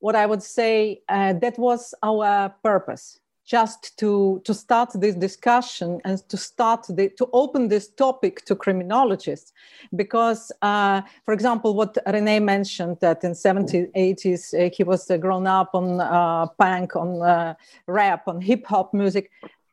what I would say uh, that was our purpose, just to to start this discussion and to start the, to open this topic to criminologists, because, uh, for example, what René mentioned that in 70s, 80s uh, he was uh, grown up on uh, punk, on uh, rap, on hip hop music.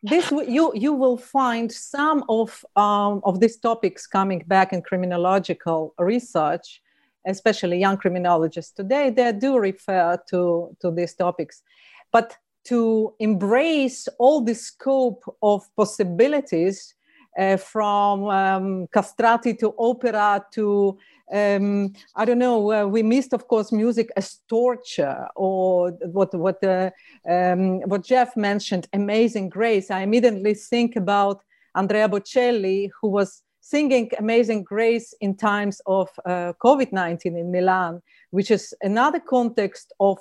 This you you will find some of um, of these topics coming back in criminological research especially young criminologists today they do refer to to these topics but to embrace all the scope of possibilities uh, from um, castrati to opera to um, I don't know. Uh, we missed, of course, music as torture, or what what uh, um, what Jeff mentioned, "Amazing Grace." I immediately think about Andrea Bocelli, who was singing "Amazing Grace" in times of uh, COVID nineteen in Milan, which is another context of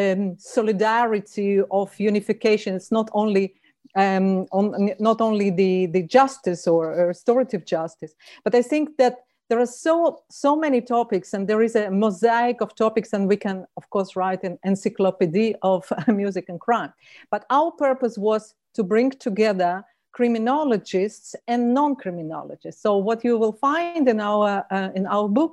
um, solidarity, of unification. It's not only um, on not only the the justice or restorative justice, but I think that there are so so many topics and there is a mosaic of topics and we can of course write an encyclopedia of music and crime but our purpose was to bring together criminologists and non-criminologists. So what you will find in our uh, in our book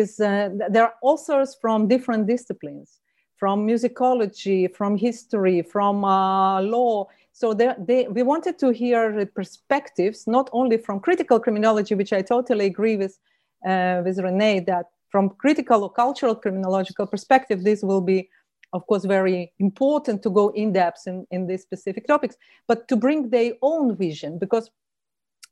is uh, there are authors from different disciplines from musicology from history from uh, law. So they, we wanted to hear perspectives, not only from critical criminology, which I totally agree with, uh, with René, that from critical or cultural criminological perspective, this will be, of course, very important to go in depth in, in these specific topics, but to bring their own vision, because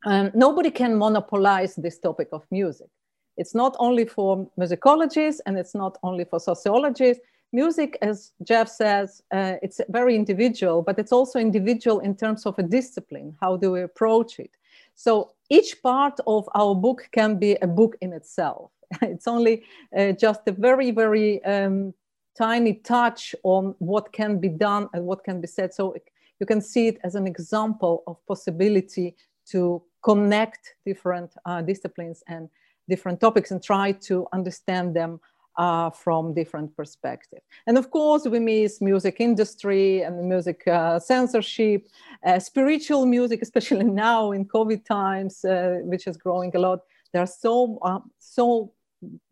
um, nobody can monopolize this topic of music. It's not only for musicologists and it's not only for sociologists, music, as Jeff says, uh, it's very individual, but it's also individual in terms of a discipline. How do we approach it? So each part of our book can be a book in itself. it's only uh, just a very, very um, tiny touch on what can be done and what can be said. So you can see it as an example of possibility to connect different uh, disciplines and different topics and try to understand them uh, from different perspectives. And of course, we miss music industry and music uh, censorship, uh, spiritual music, especially now in COVID times, uh, which is growing a lot. There are so uh, so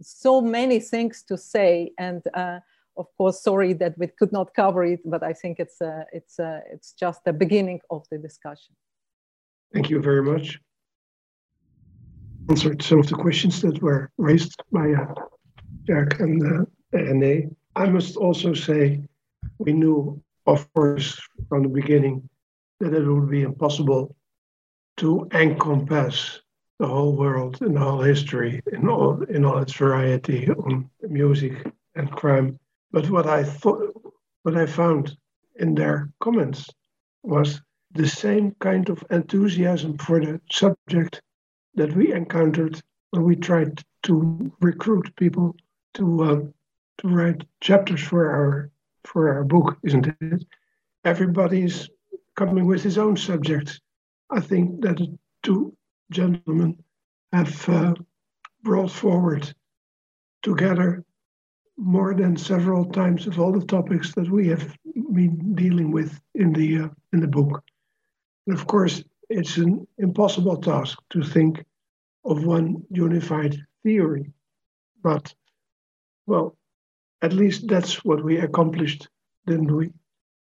so many things to say, and uh, of course, sorry that we could not cover it, but I think it's uh, it's uh, it's just the beginning of the discussion. Thank you very much. Answered some of the questions that were raised by uh, Jack and uh. I must also say, we knew, of course, from the beginning that it would be impossible to encompass the whole world and whole history in all in all its variety on music and crime. But what I thought, what I found in their comments was the same kind of enthusiasm for the subject that we encountered when we tried to recruit people to uh, to write chapters for our for our book, isn't it? Everybody's coming with his own subject. I think that the two gentlemen have uh, brought forward together more than several times of all the topics that we have been dealing with in the uh, in the book. And of course, it's an impossible task to think of one unified theory, but well, at least that's what we accomplished, didn't we?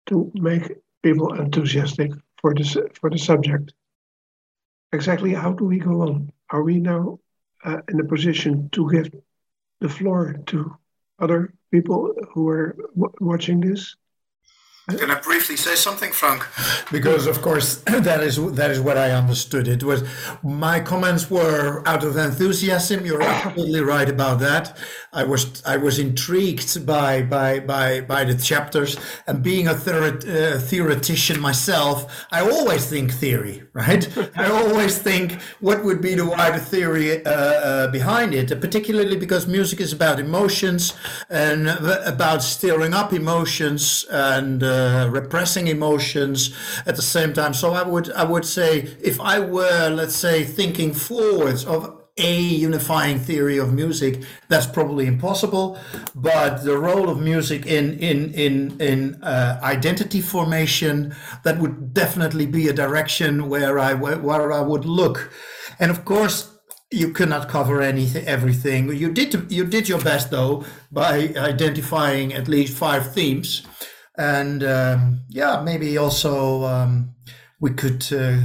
To make people enthusiastic for this for the subject. Exactly how do we go on? Are we now uh, in a position to give the floor to other people who are watching this? Can I briefly say something, Frank? Because of course that is that is what I understood. It was my comments were out of enthusiasm. You're absolutely right about that. I was I was intrigued by by by by the chapters and being a uh, theoretician myself, I always think theory, right? I always think what would be the wider theory uh, uh, behind it, particularly because music is about emotions and about stirring up emotions and uh, repressing emotions at the same time. So I would I would say if I were let's say thinking forwards of a unifying theory of music that's probably impossible. But the role of music in in in in uh, identity formation that would definitely be a direction where i where i would look. And of course you cannot cover anything everything. You did you did your best though by identifying at least five themes and um, yeah, maybe also um, we could uh,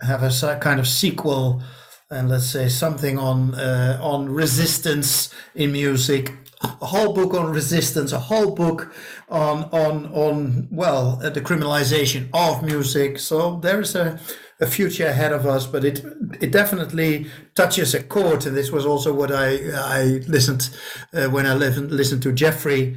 have a kind of sequel and let's say something on uh, on resistance in music a whole book on resistance a whole book on on on well the criminalization of music. So there's a, a future ahead of us but it it definitely touches a chord and this was also what i i listened uh, when i listened listened to jeffrey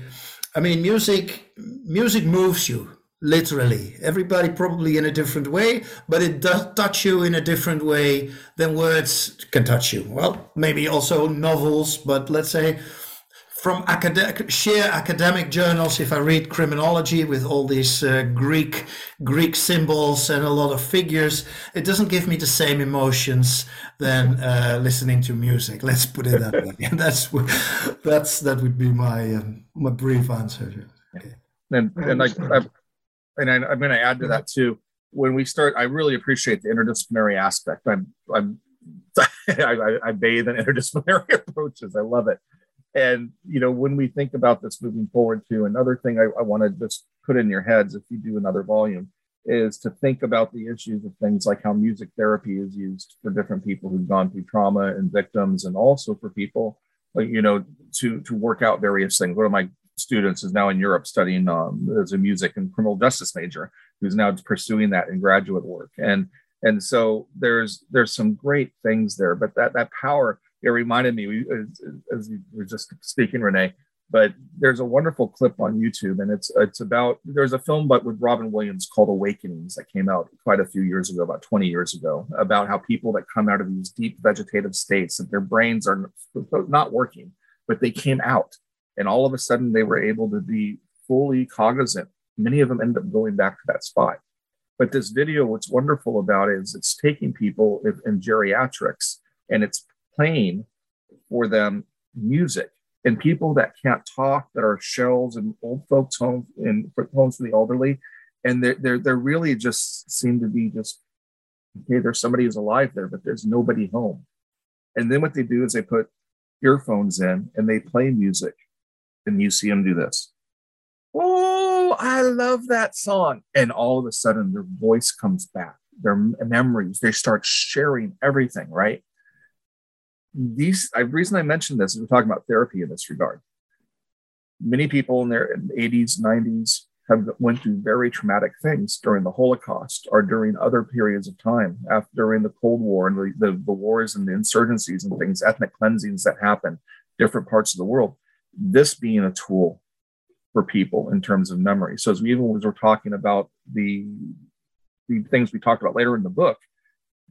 I mean, music music moves you literally. Everybody probably in a different way, but it does touch you in a different way than words can touch you. Well, maybe also novels, but let's say from academic, sheer academic journals, if I read criminology with all these uh, Greek Greek symbols and a lot of figures, it doesn't give me the same emotions than uh, listening to music. Let's put it that way. That's that's that would be my um, my brief answer. Okay. And and like I, and I, I'm going to add to that too. When we start, I really appreciate the interdisciplinary aspect. I'm I'm I, I bathe in interdisciplinary approaches. I love it and you know when we think about this moving forward too another thing i, I want to just put in your heads if you do another volume is to think about the issues of things like how music therapy is used for different people who've gone through trauma and victims and also for people you know to to work out various things. One of my students is now in europe studying um, as a music and criminal justice major who's now pursuing that in graduate work. And and so there's there's some great things there but that that power it reminded me as, as you were just speaking, René. But there's a wonderful clip on YouTube, and it's it's about there's a film but with Robin Williams called Awakenings that came out quite a few years ago, about 20 years ago, about how people that come out of these deep vegetative states that their brains are not working, but they came out, and all of a sudden they were able to be fully cognizant. Many of them end up going back to that spot. But this video, what's wonderful about it is it's taking people in geriatrics and it's playing for them music. And people that can't talk that are shells and old folks homes and homes for the elderly and they're, they're, they're really just seem to be just okay there's somebody who's alive there but there's nobody home. And then what they do is they put earphones in and they play music. And you see them do this. Oh i love that song. And all of a sudden their voice comes back. Their memories they start sharing everything right these I, reason I mentioned this is we're talking about therapy in this regard. Many people in their 80s, 90s have went through very traumatic things during the Holocaust or during other periods of time, after during the Cold War and the, the, the wars and the insurgencies and things, ethnic cleansings that happen, different parts of the world. This being a tool for people in terms of memory. So as we even as we're talking about the the things we talked about later in the book,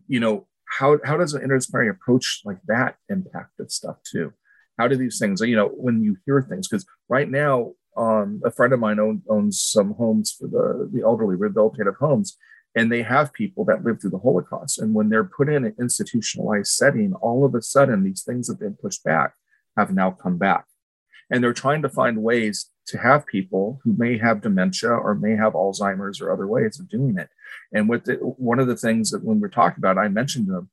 you know, how how does an interdisciplinary approach like that impact this stuff too? How do these things, you know, when you hear things? Because right now, um, a friend of mine own, owns some homes for the the elderly, rehabilitative homes, and they have people that lived through the Holocaust. And when they're put in an institutionalized setting, all of a sudden these things have been pushed back have now come back. And they're trying to find ways to have people who may have dementia or may have Alzheimer's or other ways of doing it. And with the, one of the things that when we're talking about, I mentioned them,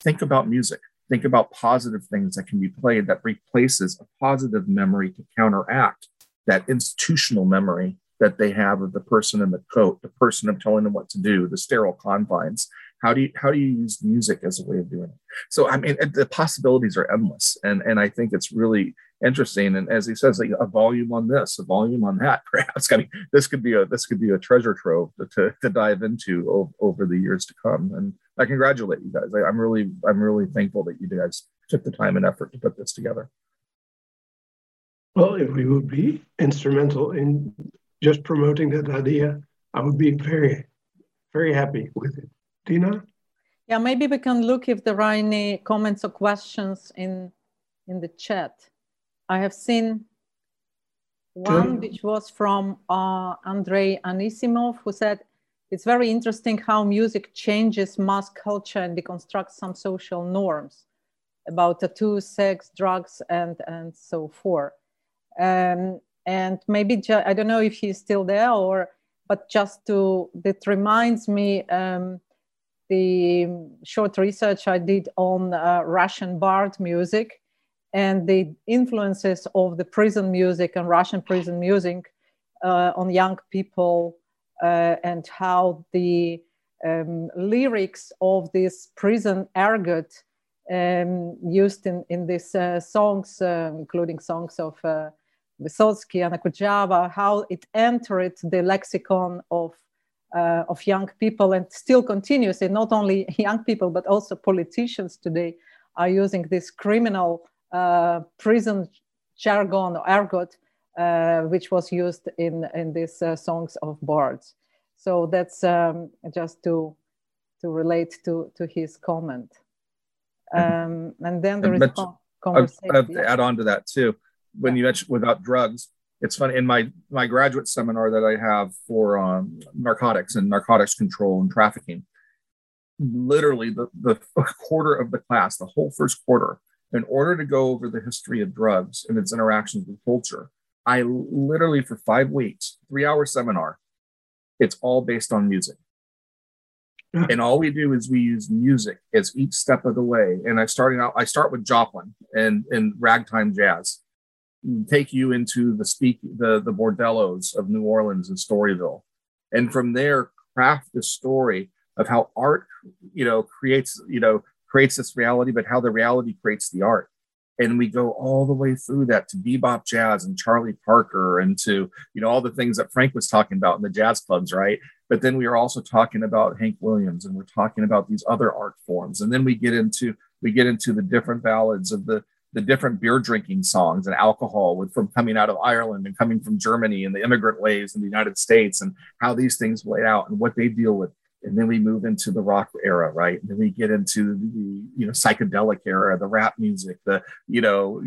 think about music. Think about positive things that can be played that replaces a positive memory to counteract that institutional memory that they have of the person in the coat, the person of telling them what to do, the sterile confines. How do you how do you use music as a way of doing it? So I mean, the possibilities are endless, and and I think it's really interesting. And as he says, like a volume on this, a volume on that. Perhaps I mean, this could be a this could be a treasure trove to, to, to dive into over, over, the years to come. And I congratulate you guys. I, I'm really I'm really thankful that you guys took the time and effort to put this together. Well, if we would be instrumental in just promoting that idea, I would be very, very happy with it. Dina? Yeah, maybe we can look if there are any comments or questions in in the chat. I have seen one which was from uh, Andrei Anisimov, who said, it's very interesting how music changes mass culture and deconstructs some social norms about tattoo, sex, drugs, and, and so forth. Um, and maybe I don't know if he's still there or, but just to that reminds me um, the short research I did on uh, Russian bard music and the influences of the prison music and Russian prison music uh, on young people uh, and how the um, lyrics of this prison argot um, used in, in these uh, songs, uh, including songs of uh, Vysotsky and Okudzhava, how it entered the lexicon of, uh, of young people and still continues. Not only young people, but also politicians today are using this criminal prison jargon or argot, uh, which was used in, in these uh, songs of bards. So that's um, just to, to relate to, to his comment. Um, and then there is but, conversation. I have to add on to that too. When yeah. you mentioned without drugs, it's funny in my my graduate seminar that I have for um, narcotics and narcotics control and trafficking. Literally, the, the quarter of the class, the whole first quarter, in order to go over the history of drugs and its interactions with culture, I literally for five weeks, three hour seminar, it's all based on music. And all we do is we use music as each step of the way. And I starting out, I start with Joplin and, and ragtime jazz, take you into the speak the the bordellos of New Orleans and Storyville, and from there craft the story of how art, you know, creates you know creates this reality, but how the reality creates the art. And we go all the way through that to bebop jazz and Charlie Parker and to, you know, all the things that Frank was talking about in the jazz clubs, right? But then we are also talking about Hank Williams and we're talking about these other art forms. And then we get into we get into the different ballads of the the different beer drinking songs and alcohol with from coming out of Ireland and coming from Germany and the immigrant waves in the United States and how these things play out and what they deal with and then we move into the rock era right? And then we get into the you know psychedelic era the rap music the you know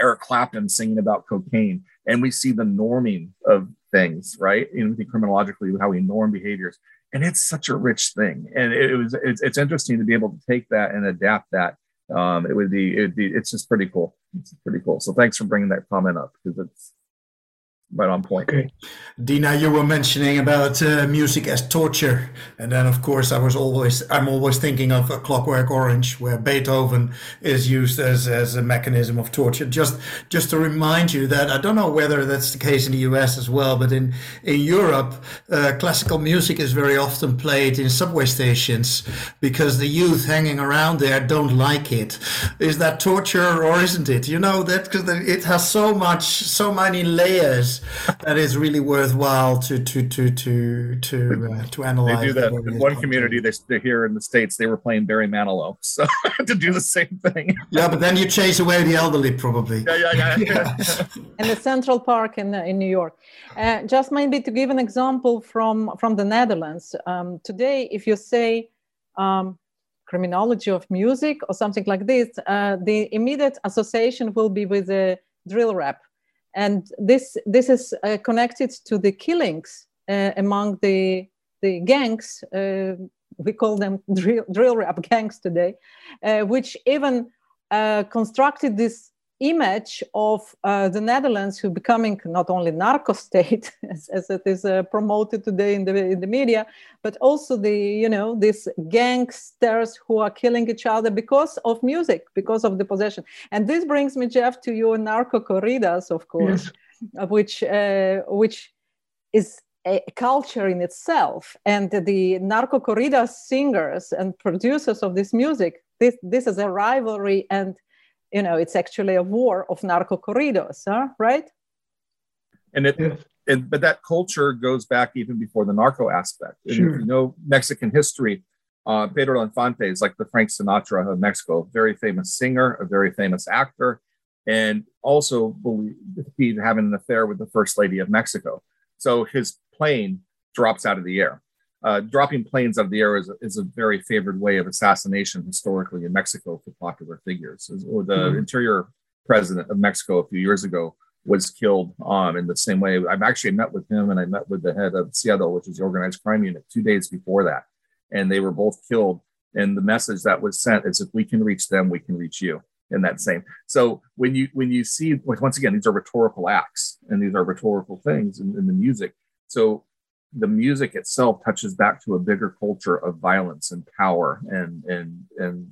eric clapton singing about cocaine. And we see the norming of things right? In the criminologically how we norm behaviors. And it's such a rich thing. And it, was it's, it's interesting to be able to take that and adapt that. Um, it would be it'd be it's just pretty cool. It's pretty cool. So thanks for bringing that comment up because it's right on point. Okay. Dina, you were mentioning about uh, music as torture, and then of course I was always I'm always thinking of a Clockwork Orange, where Beethoven is used as, as a mechanism of torture. Just just to remind you that I don't know whether that's the case in the U.S. as well, but in in Europe, uh, classical music is very often played in subway stations because the youth hanging around there don't like it. Is that torture or isn't it? You know that because it has so much, so many layers that is really worthwhile to to to to to uh, to analyze. They do that in one community. They, they're here in the states. They were playing Barry Manilow, so to do the same thing. Yeah, but then you chase away the elderly, probably. Yeah, yeah, yeah. yeah. in the Central Park in in New York. Uh, just maybe to give an example from from the Netherlands. Um, today, if you say. Um, criminology of music or something like this, uh, the immediate association will be with the drill rap and this this is uh, connected to the killings uh, among the the gangs. Uh, we call them drill, drill rap gangs today, uh, which even uh, constructed this image of uh, the Netherlands who becoming not only narco state as, as it is uh, promoted today in the in the media, but also the you know these gangsters who are killing each other because of music, because of the possession. And this brings me, Jeff, to your narco corridos, of course, yes. which uh, which is a culture in itself. And the narco corrida singers and producers of this music, this this is a rivalry and you know, it's actually a war of narco corridos, huh? right? And it, yes. and, but that culture goes back even before the narco aspect. And sure. if you know Mexican history, uh, Pedro Infante is like the Frank Sinatra of Mexico, very famous singer, a very famous actor, and also believed having an affair with the First Lady of Mexico. So his plane drops out of the air uh, dropping planes out of the air is a, is a very favored way of assassination historically in Mexico for popular figures. Or the mm-hmm. interior president of Mexico a few years ago was killed um, in the same way. I've actually met with him and I met with the head of SIEDO, which is the organized crime unit, two days before that. And they were both killed. And the message that was sent is if we can reach them, we can reach you in that same. So when you when you see once again, these are rhetorical acts and these are rhetorical things in, in the music. So the music itself touches back to a bigger culture of violence and power and and and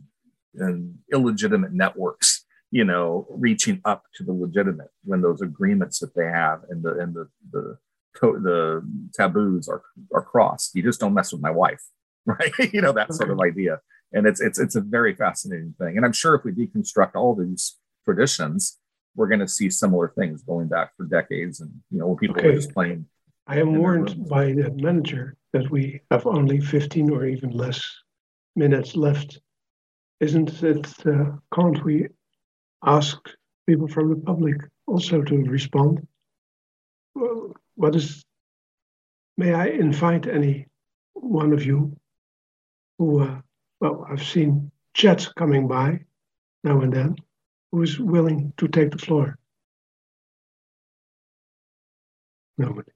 and illegitimate networks you know reaching up to the legitimate when those agreements that they have and the and the the the taboos are are crossed. You just don't mess with my wife right? You know that sort of idea. And it's it's it's a very fascinating thing. And i'm sure if we deconstruct all these traditions we're going to see similar things going back for decades and you know people okay. are just playing I am warned by the manager that we have only 15 or even less minutes left. Isn't it, uh, can't we ask people from the public also to respond? Well, what is, may I invite any one of you who, uh, well, I've seen chats coming by now and then, who is willing to take the floor? Nobody.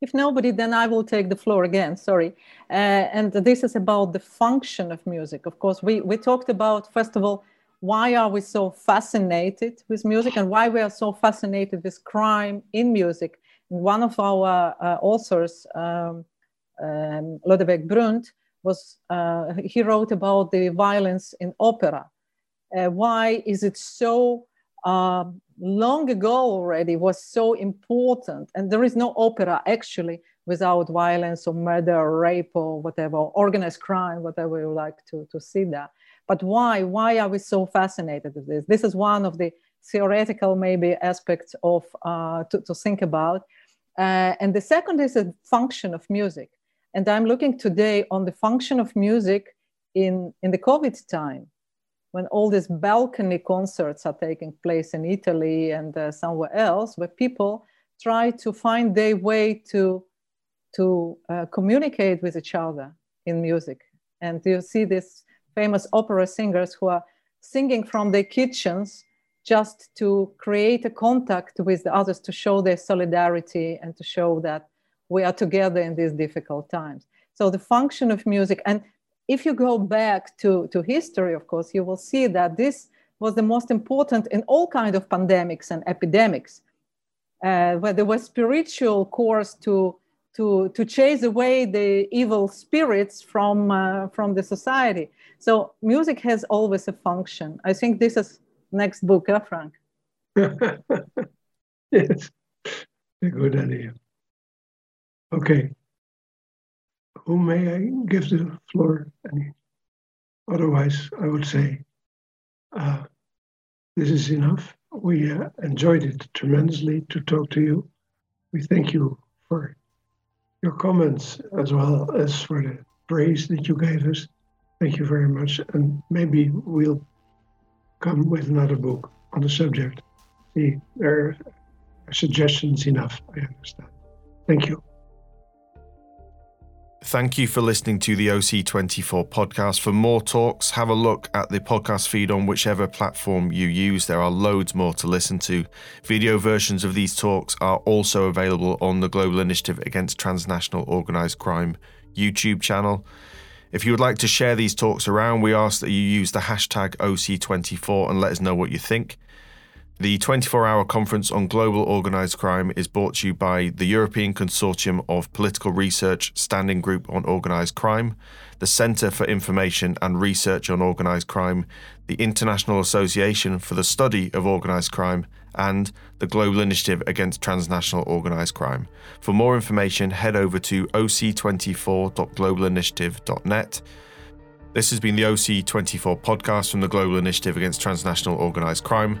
If nobody, then I will take the floor again. Sorry. Uh, and this is about the function of music. Of course, we, we talked about, first of all, why are we so fascinated with music and why we are so fascinated with crime in music. One of our uh, authors, um, um, Lodewijk Brunt, was uh, he wrote about the violence in opera. Uh, why is it so um, long ago already was so important. And there is no opera actually without violence or murder or rape or whatever, or organized crime, whatever you like to, to see that. But why? Why are we so fascinated with this? This is one of the theoretical maybe aspects of uh, to, to think about. Uh, and the second is a function of music. And I'm looking today on the function of music in, in the COVID time when all these balcony concerts are taking place in Italy and uh, somewhere else, where people try to find their way to to uh, communicate with each other in music. And you see these famous opera singers who are singing from their kitchens just to create a contact with the others, to show their solidarity and to show that we are together in these difficult times. So the function of music, and if you go back to, to history, of course, you will see that this was the most important in all kind of pandemics and epidemics, uh, where there was spiritual course to, to, to chase away the evil spirits from, uh, from the society. So music has always a function. I think this is next book, huh, Frank? yes, a good idea. Okay. Whom may I give the floor? Otherwise, I would say uh, this is enough. We uh, enjoyed it tremendously to talk to you. We thank you for your comments as well as for the praise that you gave us. Thank you very much. And maybe we'll come with another book on the subject. See, there are suggestions enough, I understand. Thank you. Thank you for listening to the OC24 podcast. For more talks, have a look at the podcast feed on whichever platform you use. There are loads more to listen to. Video versions of these talks are also available on the Global Initiative Against Transnational Organised Crime YouTube channel. If you would like to share these talks around, we ask that you use the hashtag OC24 and let us know what you think. The 24 hour conference on global organised crime is brought to you by the European Consortium of Political Research Standing Group on Organised Crime, the Centre for Information and Research on Organised Crime, the International Association for the Study of Organised Crime, and the Global Initiative Against Transnational Organised Crime. For more information, head over to oc24.globalinitiative.net. This has been the OC24 podcast from the Global Initiative Against Transnational Organised Crime.